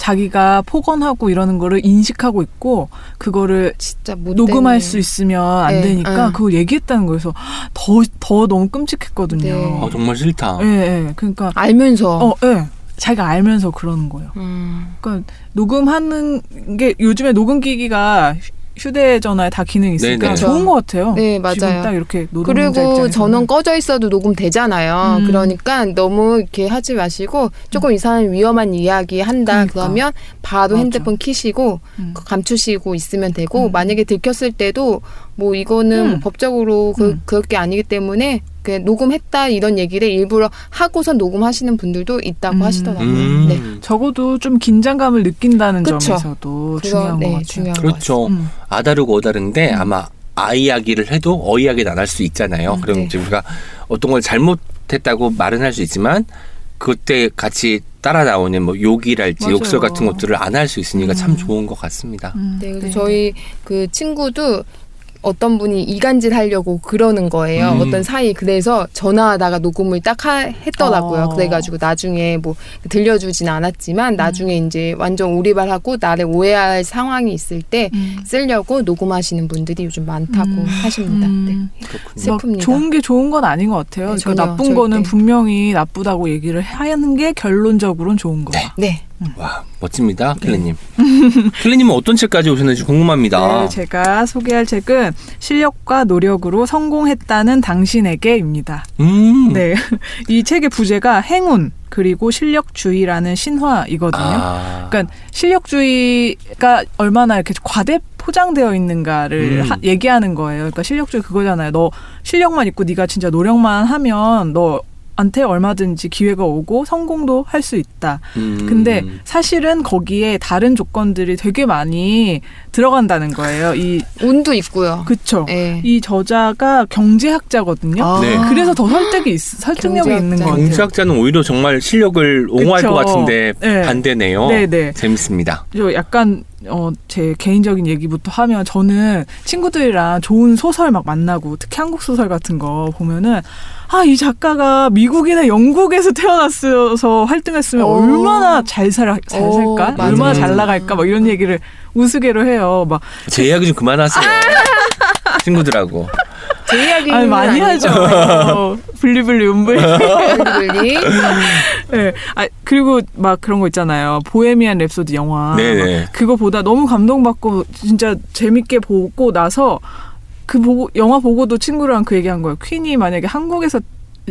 어, 자기가 폭언하고 이러는 거를 인식하고 있고 그거를 진짜 못 녹음할 수 있으면 안 네, 되니까 응. 그거 얘기했다는 거여서 더더 너무 끔찍했거든요. 네. 아, 정말 싫다. 예, 예. 그러니까 알면서. 어, 예. 자기가 알면서 그러는 거예요. 음, 그러니까 녹음하는 게 요즘에 녹음 기기가 휴대전화에 다 기능이 있으니까 네네. 좋은 것 같아요. 네, 맞아요. 딱 이렇게 노동자 그리고. 전원 꺼져 있어도 녹음 되잖아요. 음. 그러니까 너무 이렇게 하지 마시고 조금 이 사람 위험한 이야기 한다 그러니까. 그러면 바로 맞아. 핸드폰 키시고 음. 감추시고 있으면 되고 음. 만약에 들켰을 때도 뭐 이거는 음. 뭐 법적으로 그, 음. 그럴 게 아니기 때문에 그 녹음했다 이런 얘기를 일부러 하고선 녹음하시는 분들도 있다고 음. 하시더라고요. 음. 네. 적어도 좀 긴장감을 느낀다는 그쵸. 점에서도 그거, 중요한 네, 것 같아요. 중요한 것 그렇죠. 음. 아다르고 어다른데 아마 아 이야기를 해도 어 이야기는 안할수 있잖아요. 음, 그럼 네. 이제 우리가 어떤 걸 잘못했다고 말은 할 수 있지만 그때 같이 따라 나오는 뭐 욕이랄지 맞아요. 욕설 같은 것들을 안 할 수 있으니까 참 음. 좋은 것 같습니다. 음. 네, 그래서 저희 그 친구도 어떤 분이 이간질 하려고 그러는 거예요. 음. 어떤 사이 그래서 전화하다가 녹음을 딱 하, 했더라고요. 어. 그래가지고 나중에 뭐 들려주진 않았지만 나중에 음. 이제 완전 오리발하고 나를 오해할 상황이 있을 때 음. 쓰려고 녹음하시는 분들이 요즘 많다고 음. 하십니다. 네. 음. 슬- 슬픕니다. 막 좋은 게 좋은 건 아닌 것 같아요. 네, 그러니까 전혀, 나쁜 절대. 거는 분명히 나쁘다고 얘기를 하는 게 결론적으로는 좋은 거야. 네. 와 멋집니다, 클레님. [laughs] 클레님은 어떤 책까지 오셨는지 궁금합니다. 네, 제가 소개할 책은 실력과 노력으로 성공했다는 당신에게입니다. 음. 네. [laughs] 이 책의 부제가 행운 그리고 실력주의라는 신화이거든요. 아. 그러니까 실력주의가 얼마나 이렇게 과대 포장되어 있는가를 음. 하- 얘기하는 거예요. 그러니까 실력주의 그거잖아요. 너 실력만 있고 네가 진짜 노력만 하면 너 한테 얼마든지 기회가 오고 성공도 할 수 있다. 음. 근데 사실은 거기에 다른 조건들이 되게 많이 들어간다는 거예요. 이 운도 있고요. 그쵸. 네. 이 저자가 경제학자거든요. 아. 네. 그래서 더 설득이 있, 설득력이 경제학자. 있는 것 같아요. 경제학자는 오히려 정말 실력을 옹호할 그쵸. 것 같은데 네. 반대네요. 네네. 재밌습니다. 저 약간 어 제 개인적인 얘기부터 하면 저는 친구들이랑 좋은 소설 막 만나고 특히 한국 소설 같은 거 보면은 아 이 작가가 미국이나 영국에서 태어났어서 활동했으면 오. 얼마나 잘 살아 잘 오, 살까 맞아요. 얼마나 잘 나갈까 막 이런 얘기를 우스개로 해요 막 제 이야기 좀 그만하세요. 친구들하고. 제 이야기는 아니 많이 아니죠. 하죠 블리블리 음블 블리블리. 네. 아, 그리고 막 그런 거 있잖아요. 보헤미안 랩소디 영화. 네네. 막 그거 보다 너무 감동받고 진짜 재밌게 보고 나서 그 보고 영화 보고도 친구랑 그 얘기한 거예요. 퀸이 만약에 한국에서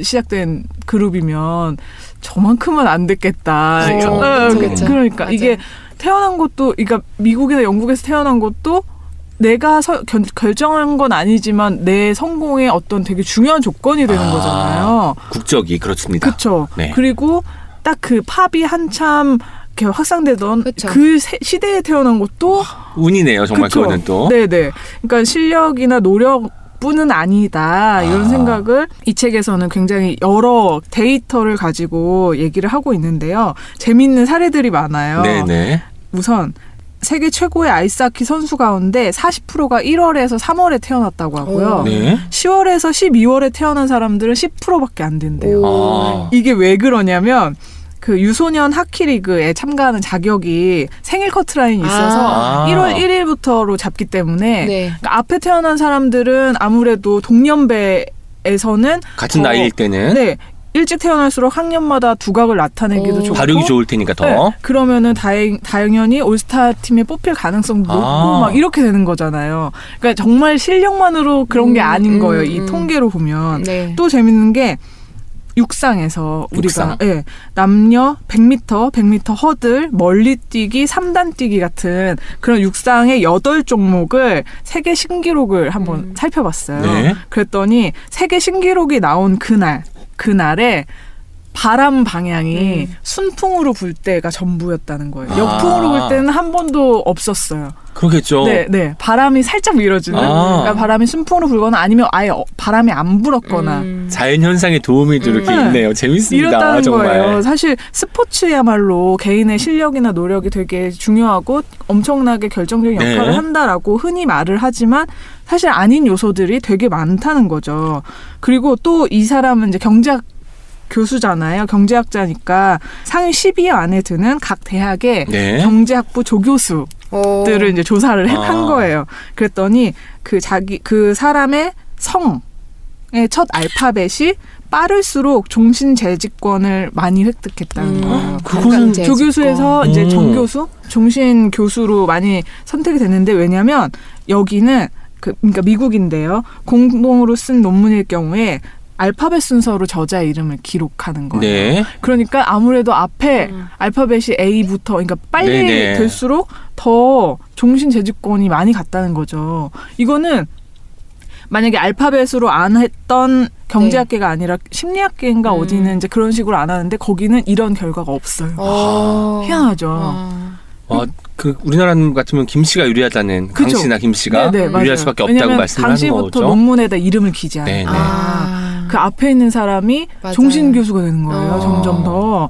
시작된 그룹이면 저만큼은 안 됐겠다. 어, 어, 그- 그쵸. 그러니까 맞아요. 이게 태어난 것도 그러니까 미국이나 영국에서 태어난 것도 내가 서, 결, 결정한 건 아니지만 내 성공의 어떤 되게 중요한 조건이 되는 아, 거잖아요. 국적이 그렇습니다. 그쵸. 네. 그리고 딱 그 팝이 한참 이렇게 확산되던 그쵸. 그 세- 시대에 태어난 것도 운이네요, 정말 그쵸. 그거는 또. 네네. 그러니까 실력이나 노력 뿐은 아니다 이런 아. 생각을 이 책에서는 굉장히 여러 데이터를 가지고 얘기를 하고 있는데요. 재미있는 사례들이 많아요. 네네. 우선 세계 최고의 아이스하키 선수 가운데 40%가 1월에서 3월에 태어났다고 하고요. 오. 네. 10월에서 12월에 태어난 사람들은 10%밖에 안 된대요. 오. 아. 이게 왜 그러냐면 그 유소년 하키 리그에 참가하는 자격이 생일 커트라인이 있어서 아. 1월 1일부터로 잡기 때문에 네. 그러니까 앞에 태어난 사람들은 아무래도 동년배에서는 같은 더- 나이일 때는 네 일찍 태어날수록 학년마다 두각을 나타내기도 오. 좋고 발육이 좋을 테니까 더. 네, 그러면은 다행, 당연히 올스타 팀에 뽑힐 가능성도 높고 아. 막 이렇게 되는 거잖아요. 그러니까 정말 실력만으로 그런 게 음, 아닌 음, 거예요. 이 음. 통계로 보면. 네. 또 재밌는 게 육상에서 우리가 육상? 예, 남녀 100m, 100m 허들, 멀리 뛰기, 3단 뛰기 같은 그런 육상의 8종목을 세계 신기록을 한번 음. 살펴봤어요. 네. 그랬더니 세계 신기록이 나온 그날 그날에 바람 방향이 음. 순풍으로 불 때가 전부였다는 거예요. 아. 역풍으로 불 때는 한 번도 없었어요. 그렇겠죠. 네, 네. 바람이 살짝 밀어주는. 아. 그러니까 바람이 순풍으로 불거나 아니면 아예 어- 바람이 안 불었거나. 음. 자연 현상의 도움이 또 이렇게 음. 있네요. 재밌습니다. 이렇다는 정말. 거예요. 사실 스포츠야말로 개인의 실력이나 노력이 되게 중요하고 엄청나게 결정적인 네. 역할을 한다라고 흔히 말을 하지만 사실 아닌 요소들이 되게 많다는 거죠. 그리고 또 이 사람은 이제 경제학 교수잖아요. 경제학자니까 상위 10위 안에 드는 각 대학의 네. 경제학부 조교수 오. 들을 이제 조사를 해- 아. 한 거예요. 그랬더니 그 자기 그 사람의 성의 첫 알파벳이 빠를수록 종신 재직권을 많이 획득했다는 음. 거예요. 그거는 건강제 조교수에서 음. 이제 정교수, 종신 교수로 많이 선택이 됐는데 왜냐면 여기는 그 그러니까 미국인데요. 공동으로 쓴 논문일 경우에 알파벳 순서로 저자 이름을 기록하는 거예요. 네. 그러니까 아무래도 앞에 음. 알파벳이 A부터 그러니까 빨리 네네. 될수록 더 종신 재주권이 많이 갔다는 거죠. 이거는 만약에 알파벳으로 안 했던 경제학계가 아니라 심리학계인가 음. 어디는 이제 그런 식으로 안 하는데 거기는 이런 결과가 없어요. 어. 희한하죠. 어. 어, 그 우리나라 같으면 김 씨가 유리하다는 그죠? 강씨나 김 씨가 네네, 맞아요. 유리할 수밖에 없다고 왜냐면 말씀을 하는 강시부터 거죠. 논문에다 이름을 기지 않아요. 네네. 아. 그 앞에 있는 사람이 맞아요. 종신 교수가 되는 거예요. 어. 점점 더.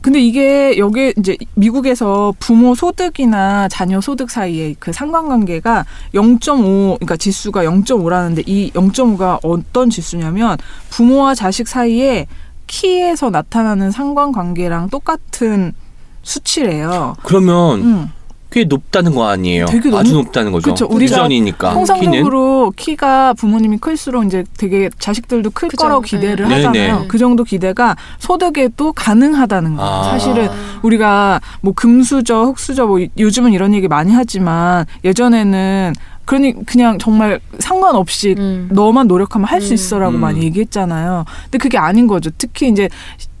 근데 이게 여기 이제 미국에서 부모 소득이나 자녀 소득 사이에 그 상관관계가 0.5 그러니까 지수가 0.5라는데 이 0.5가 어떤 지수냐면 부모와 자식 사이에 키에서 나타나는 상관관계랑 똑같은 수치래요. 그러면 음. 꽤 높다는 거 아니에요? 되게 아주 너무- 높다는 거죠. 그쵸, 우리가 유전이니까. 통상적으로 키가 부모님이 클수록 이제 되게 자식들도 클 그죠. 거라고 기대를 네. 하잖아요. 네네. 그 정도 기대가 소득에도 가능하다는 거예요. 아. 사실은 우리가 뭐 금수저, 흑수저 뭐 요즘은 이런 얘기 많이 하지만 예전에는 그러니 그냥 정말 상관없이 음. 너만 노력하면 할수 음. 있어라고 음. 많이 얘기했잖아요. 근데 그게 아닌 거죠. 특히 이제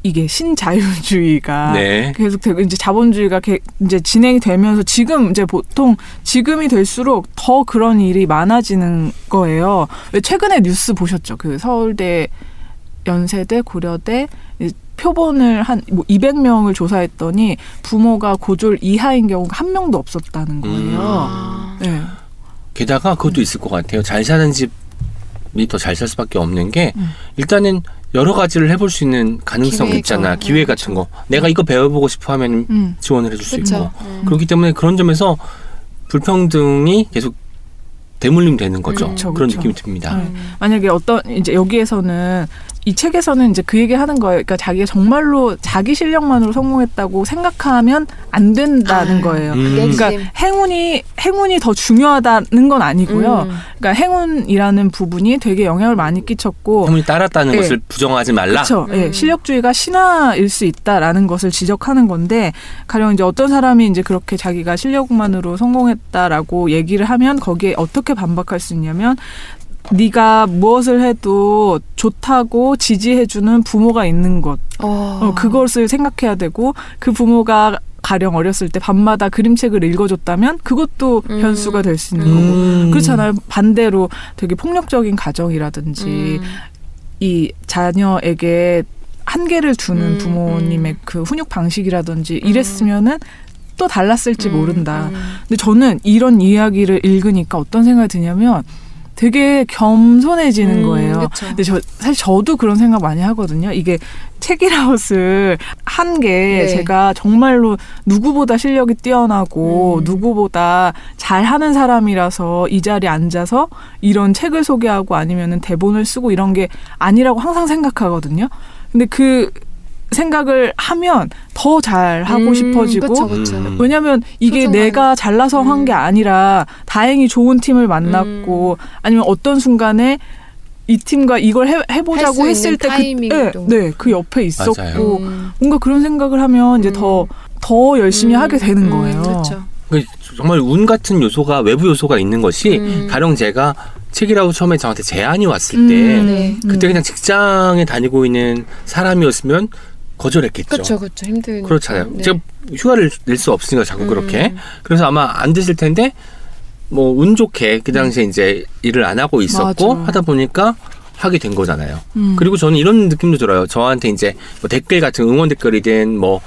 이게 신자유주의가 [laughs] 네. 계속 되고 이제 자본주의가 개- 이제 진행이 되면서 지금 이제 보통 지금이 될수록 더 그런 일이 많아지는 거예요. 왜 최근에 뉴스 보셨죠? 그 서울대 연세대 고려대 이 표본을 한 뭐 200명을 조사했더니 부모가 고졸 이하인 경우가 한 명도 없었다는 거예요. 아. 네. 게다가 그것도 있을 것 같아요. 잘 사는 집이 더잘살 수밖에 없는 게 음. 일단은 여러 가지를 해볼 수 있는 가능성 기회가, 있잖아. 음, 기회 같은 거. 내가 이거 배워보고 싶어 하면 음. 지원을 해줄 수 있고. 그렇죠. 음. 그렇기 때문에 그런 점에서 불평등이 계속 대물림 되는 거죠. 음. 그쵸, 그런 그쵸. 느낌이 듭니다. 네. 만약에 어떤 이제 여기에서는 이 책에서는 이제 그 얘기 하는 거예요. 그러니까 자기가 정말로 자기 실력만으로 성공했다고 생각하면 안 된다는 아, 거예요. 음. 그러니까 행운이 행운이 더 중요하다는 건 아니고요. 음. 그러니까 행운이라는 부분이 되게 영향을 많이 끼쳤고 행운이 따랐다는 네. 것을 부정하지 말라. 그렇죠. 예, 음. 실력주의가 신화일 수 있다라는 것을 지적하는 건데 가령 이제 어떤 사람이 이제 그렇게 자기가 실력만으로 성공했다라고 얘기를 하면 거기에 어떻게 반박할 수 있냐면 네가 무엇을 해도 좋다고 지지해주는 부모가 있는 것, 어. 어, 그것을 생각해야 되고 그 부모가 가령 어렸을 때 밤마다 그림책을 읽어줬다면 그것도 음. 변수가 될 수 있는 음. 거고 음. 그렇잖아요. 반대로 되게 폭력적인 가정이라든지 음. 이 자녀에게 한계를 두는 음, 부모님의 음. 그 훈육 방식이라든지 이랬으면은 또 달랐을지 음, 모른다. 음. 근데 저는 이런 이야기를 읽으니까 어떤 생각이 드냐면 되게 겸손해지는 음, 거예요. 그쵸. 근데 저 사실 저도 그런 생각 많이 하거든요. 이게 책이라웃을 한게 네. 제가 정말로 누구보다 실력이 뛰어나고 음. 누구보다 잘하는 사람이라서 이 자리에 앉아서 이런 책을 소개하고 아니면은 대본을 쓰고 이런 게 아니라고 항상 생각하거든요. 근데 그 생각을 하면 더 잘하고 음, 싶어지고 그쵸, 그쵸. 음. 왜냐면 이게 소중한- 내가 잘나서 한게 음. 아니라 다행히 좋은 팀을 만났고 아니면 어떤 순간에 이 팀과 이걸 해, 해보자고 할수 했을 때 그, 타이밍도. 네, 네, 그 옆에 있었고. 음. 뭔가 그런 생각을 하면 이제 음. 더, 더 열심히 음, 하게 되는 음, 거예요. 그렇죠. 그 정말 운 같은 요소가 외부 요소가 있는 것이 음. 가령 제가 책이라고 처음에 저한테 제안이 왔을 음, 때 네. 그때 음. 그냥 직장에 다니고 있는 사람이었으면 거절했겠죠. 그렇죠, 그렇죠. 힘든. 그렇잖아요. 네. 제가 휴가를 낼 수 없으니까 자꾸 음. 그렇게. 그래서 아마 안 되실 텐데 뭐 운 좋게 그 당시에 이제 일을 안 하고 있었고 맞아. 하다 보니까 하게 된 거잖아요. 음. 그리고 저는 이런 느낌도 들어요. 저한테 이제 뭐 댓글 같은 응원 댓글이든 뭐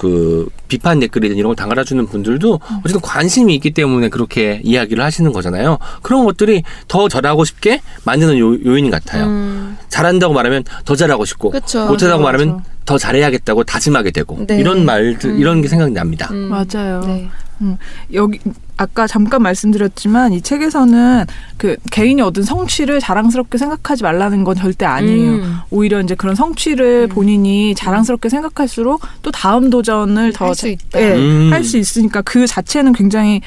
그 비판 댓글이든 이런 걸 달아주는 분들도 어쨌든 관심이 있기 때문에 그렇게 이야기를 하시는 거잖아요. 그런 것들이 더 잘하고 싶게 만드는 요, 요인 같아요. 음, 잘한다고 말하면 더 잘하고 싶고 그쵸. 못하다고 맞아, 말하면. 더 잘해야겠다고 다짐하게 되고 네. 이런 말들 음. 이런 게 생각이 납니다. 음. 맞아요. 네. 여기 아까 잠깐 말씀드렸지만 이 책에서는 그 개인이 얻은 성취를 자랑스럽게 생각하지 말라는 건 절대 아니에요. 음. 오히려 이제 그런 성취를 음. 본인이 자랑스럽게 생각할수록 또 다음 도전을 더 할수 있다. 예, 음. 할수 있으니까 그 자체는 굉장히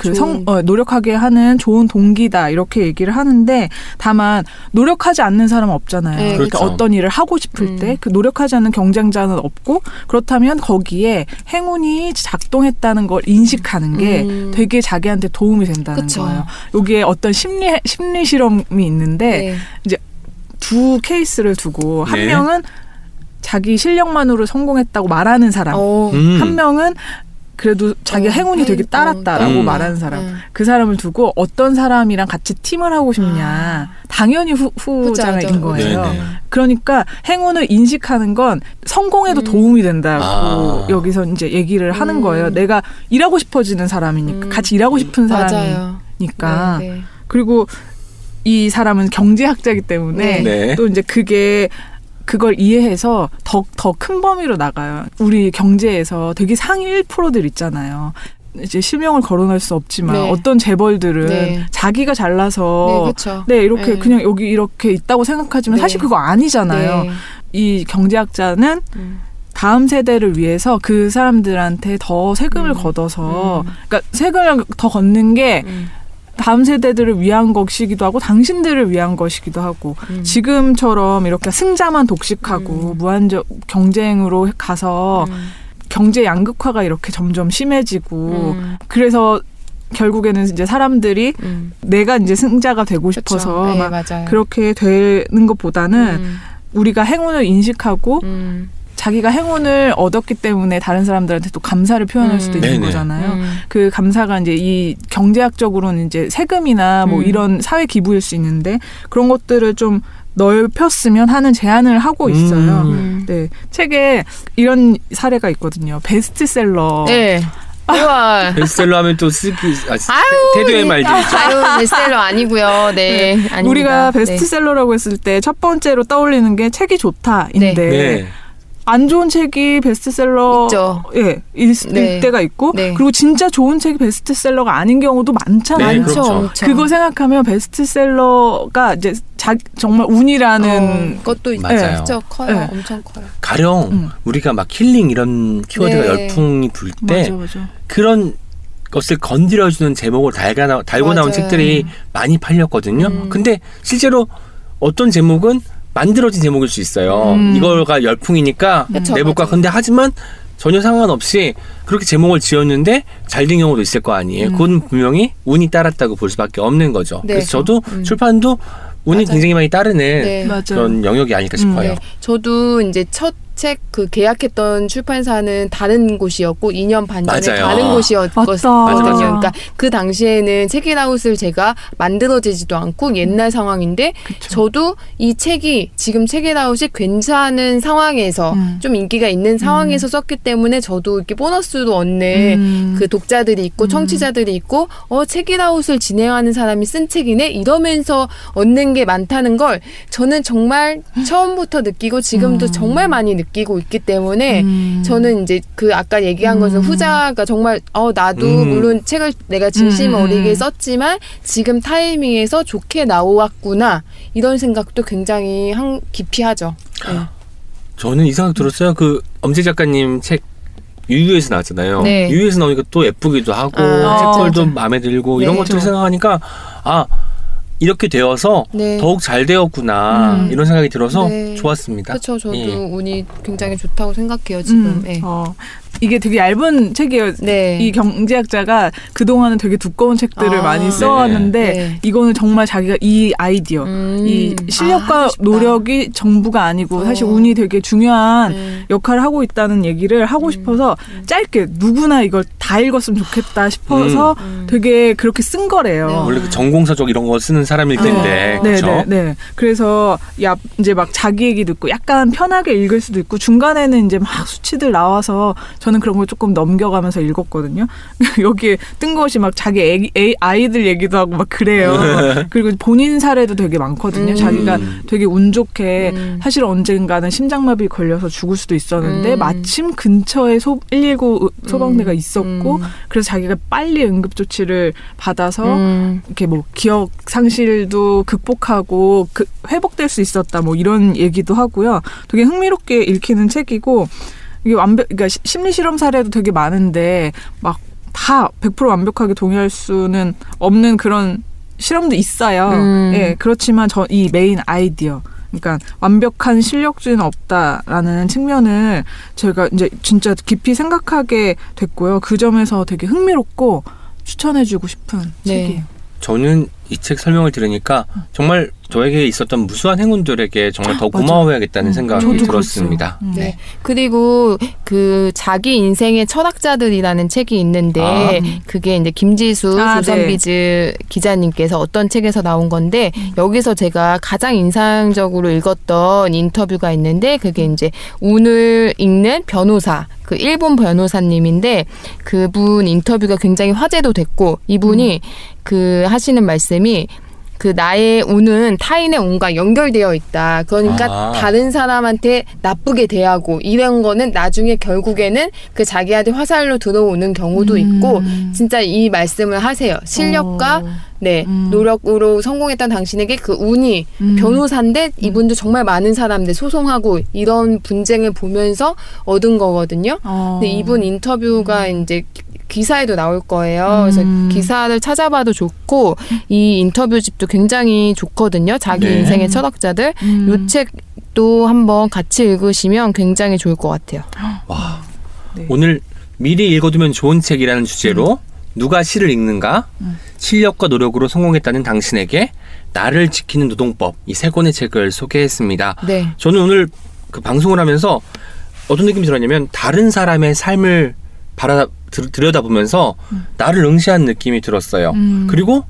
그. 성, 어, 노력하게 하는 좋은 동기다 이렇게 얘기를 하는데 다만 노력하지 않는 사람은 없잖아요. 네, 그러니까 그렇죠. 어떤 일을 하고 싶을 음. 때그 노력하지 않는 경쟁자는 없고 그렇다면 거기에 행운이 작동했다는 걸 인식하는 게 음. 되게 자기한테 도움이 된다는 그쵸. 거예요. 여기에 어떤 심리 심리 실험이 있는데 네. 두 케이스를 두고 한 네. 명은 자기 실력만으로 성공했다고 말하는 사람, 어. 음. 한 명은 그래도 자기 어, 행운이 되게 어, 따랐다라고 음. 말하는 사람. 음. 그 사람을 두고 어떤 사람이랑 같이 팀을 하고 싶냐. 당연히 후, 후자인. 거예요. 네네. 그러니까 행운을 인식하는 건 성공에도 음. 도움이 된다고 아. 여기서 이제 얘기를 하는 음. 거예요. 내가 일하고 싶어지는 사람이니까 음. 같이 일하고 싶은. 사람이니까. 네, 네. 그리고 이 사람은 경제학자이기 때문에 네. 또 이제 그게 그걸 이해해서 더 더 큰 범위로 나가요. 우리 경제에서 되게 상위 1%들 있잖아요. 이제 실명을 거론할 수 없지만 네. 어떤 재벌들은 네. 자기가 네, 잘나서 그렇죠. 네, 이렇게 네. 그냥 여기 이렇게 있다고 생각하지만 네. 사실 그거 아니잖아요. 네. 이 경제학자는 음. 다음 세대를 위해서 그 사람들한테 더 세금을 음. 걷어서 음. 그러니까 세금을 더 걷는 게 음. 다음 세대들을 위한 것이기도 하고 당신들을 위한 것이기도 하고 음. 지금처럼 이렇게 승자만 독식하고 음. 무한적 경쟁으로 가서 음. 경제 양극화가 이렇게 점점 심해지고 음. 그래서 결국에는 이제 사람들이 음. 내가 이제 승자가 되고. 싶어서 네, 막 맞아요. 그렇게 되는 것보다는 음. 우리가 행운을 인식하고 음. 자기가 행운을 얻었기 때문에 다른 사람들한테 또 감사를 표현할 음. 수도 있는 네네. 거잖아요. 음. 그 감사가 이제 이 경제학적으로는 이제 세금이나 뭐 음. 이런 사회 기부일 수 있는데 그런 것들을 좀 넓혔으면 하는 제안을 하고 있어요. 음. 네. 책에 이런 사례가 있거든요. 베스트셀러. 네. 우와. 베스트셀러 하면 또 쓰기 아, 아유, 태도의 네. 말들 있죠. 아유, 베스트셀러 아니고요. 네. 아닙니다. 우리가 네. 베스트셀러라고 했을 때 첫 번째로 떠올리는 게 책이 좋다인데 네. 안 좋은 책이 베스트셀러 있죠. 예, 일, 네. 일 때가 있고 네. 그리고 진짜 좋은 책이 베스트셀러가 아닌 경우도 많잖아요. 네, 많죠, 그렇죠. 엄청. 그거 생각하면 베스트셀러가 이제 자, 정말 운이라는 어, 그것도 있- 맞아요. 진짜 커요. 네. 엄청 커요. 가령 음. 우리가 막 힐링 이런 키워드가 네. 열풍이 불 때. 그런 것을 건드려주는 제목을 달가 나, 달고 나온 맞아요. 책들이 많이 팔렸거든요. 음. 근데 실제로 어떤 제목은 만들어진 제목일 수 있어요. 음. 이거가 열풍이니까 그쵸, 내볼까. 맞아요. 근데 하지만 전혀 상관없이 그렇게 제목을 지었는데 잘 된 경우도 있을 거 아니에요. 음. 그건 분명히 운이 따랐다고 볼 수밖에 없는 거죠. 네. 그래서 저도 음. 출판도 운이 맞아요. 굉장히 많이 따르는 네. 맞아요. 그런 영역이 아닐까 싶어요. 네. 저도 이제 첫 책 그 계약했던 출판사는 다른 곳이었고 2년 반 전에 맞아요. 다른 맞다. 곳이었거든요. 맞아, 맞아. 그러니까 그 당시에는 책이라웃을 제가 만들어지지도 않고 옛날 상황인데 그쵸. 저도 이 책이 지금 책이라웃이 괜찮은 상황에서 음. 좀 인기가 있는 상황에서 썼기 때문에 저도 이렇게 보너스로 얻는 음. 그 독자들이 있고 음. 청취자들이 있고 어 책이라웃을 진행하는 사람이 쓴 책이네 이러면서 얻는 게 많다는 걸 저는 정말 처음부터 느끼고 지금도 음. 정말 많이 느끼고 있기 때문에 음. 저는 이제 그 아까 얘기한 것은 음. 후자가 정말 어 나도 음. 물론 책을 내가 진심 음. 어리게 썼지만 지금 타이밍에서 좋게 나왔구나 이런 생각도 굉장히 한, 깊이 하죠. 네. 저는 이 생각 들었어요. 그 엄지 작가님 책 유유에서 나왔잖아요. 네. 유유에서 나오니까 또 예쁘기도 하고 아, 책걸도. 마음에 들고 이런 네. 것들 을 생각하니까 아 이렇게 되어서 네. 더욱 잘 되었구나 음. 이런 생각이 들어서 네. 좋았습니다. 그렇죠. 저도 예. 운이 굉장히 좋다고 생각해요 지금. 음. 네. 어, 이게 되게 얇은 책이에요. 네. 이 경제학자가 그동안은 되게 두꺼운 책들을 아. 많이 써왔는데 네. 이거는 정말 자기가 이 아이디어 음. 이 아, 실력과 싶다. 노력이 전부가 아니고 사실 어. 운이 되게 중요한 네. 역할을 하고 있다는 얘기를 하고 음. 싶어서 짧게 누구나 이걸 다 읽었으면 좋겠다 싶어서 음. 되게 그렇게 쓴 거래요. 네. 원래 그 전공서적 이런 거 쓰는 사람일 어. 텐데 네, 그렇죠. 네, 네, 네. 그래서 야 이제 막 자기 얘기 듣고 약간 편하게 읽을 수도 있고 중간에는 이제 막 수치들 나와서 저는 그런 걸 조금 넘겨가면서 읽었거든요. [laughs] 여기에 뜬금없이 막 자기 애기, 애, 아이들 얘기도 하고 막 그래요. [laughs] 그리고 본인 사례도 되게 많거든요. 음. 자기가 되게 운 좋게 음. 사실 언젠가는 심장마비 걸려서 죽을 수도 있었는데 음. 마침 근처에 소, 119 소방대가 음. 있었고 음. 그래서 자기가 빨리 응급 조치를 받아서 음. 이렇게 뭐 기억 상실도 극복하고 그 회복될 수 있었다 뭐 이런 얘기도 하고요. 되게 흥미롭게 읽히는 책이고 이게 완벽 그러니까 시- 심리 실험 사례도 되게 많은데 막 다 100% 완벽하게 동의할 수는 없는 그런 실험도 있어요. 음. 예, 그렇지만 저 이 메인 아이디어 그러니까 완벽한 실력주의는 없다라는 측면을 제가 이제 진짜 깊이 생각하게 됐고요. 그 점에서 되게 흥미롭고 추천해주고 싶은 네. 책이에요. 저는 이 책 설명을 들으니까 정말 저에게 있었던 무수한 행운들에게 정말 더. 고마워해야겠다는 음, 생각이 저도 들었습니다. 음. 네. 그리고 그 자기 인생의 철학자들이라는 책이 있는데 아. 그게 이제 김지수 아, 조선비즈 기자님께서 어떤 책에서 나온 건데 여기서 제가 가장 인상적으로 읽었던 인터뷰가 있는데 그게 이제 운을 읽는 변호사 그 일본 변호사님인데 그분 인터뷰가 굉장히 화제도 됐고 이분이 그 하시는 말씀이 그 나의 운은 타인의 운과 연결되어 있다. 그러니까 아. 다른 사람한테 나쁘게 대하고 이런 거는 나중에 결국에는 그 자기한테 화살로 들어오는 경우도 있고 진짜 이 말씀을 하세요. 실력과 어. 네 음. 노력으로 성공했던 당신에게 그 운이 음. 변호사인데 이분도 정말 많은 사람들 소송하고 이런 분쟁을 보면서 얻은 거거든요. 어. 근데 이분 인터뷰가 이제 기사에도 나올 거예요. 그래서 음. 기사를 찾아봐도 좋고 이 인터뷰집도 굉장히 좋거든요. 자기 네. 인생의 철학자들. 음. 요 책도 한번 같이 읽으시면 굉장히 좋을 것 같아요. 와, 네. 오늘 미리 읽어두면 좋은 책이라는 주제로 누가 시를 읽는가? 음. 실력과 노력으로 성공했다는 당신에게 나를 지키는 노동법 이 세 권의 책을 소개했습니다. 네. 저는 오늘 그 방송을 하면서 어떤 느낌이 들었냐면 다른 사람의 삶을 바라 들- 들여다보면서 나를 응시한 느낌이 들었어요. 음. 그리고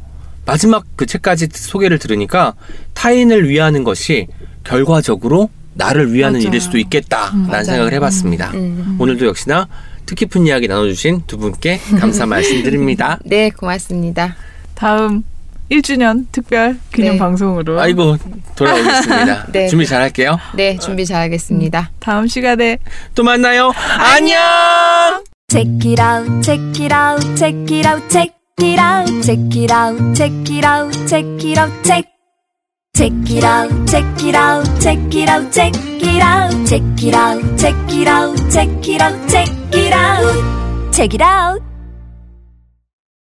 마지막 그 책까지 소개를 들으니까 타인을 위하는 것이 결과적으로 나를 위하는 맞아요. 일일 수도 있겠다라는 맞아요. 생각을 해봤습니다. 음. 오늘도 역시나 뜻깊은 이야기 나눠주신 두 분께 감사 [laughs] 말씀드립니다. 네, 고맙습니다. 다음 1주년 특별 기념 네. 방송으로 아이고 돌아오겠습니다. [laughs] 네. 준비 잘할게요. 네, 준비 잘하겠습니다. 다음 시간에 또 만나요. 안녕. Check it out, check it out, check it out, check it out, check it out, check it out, check it out, check. Check it out, check it out, check it out, check it out, check it out, check it out, check it out, check it out, check it out.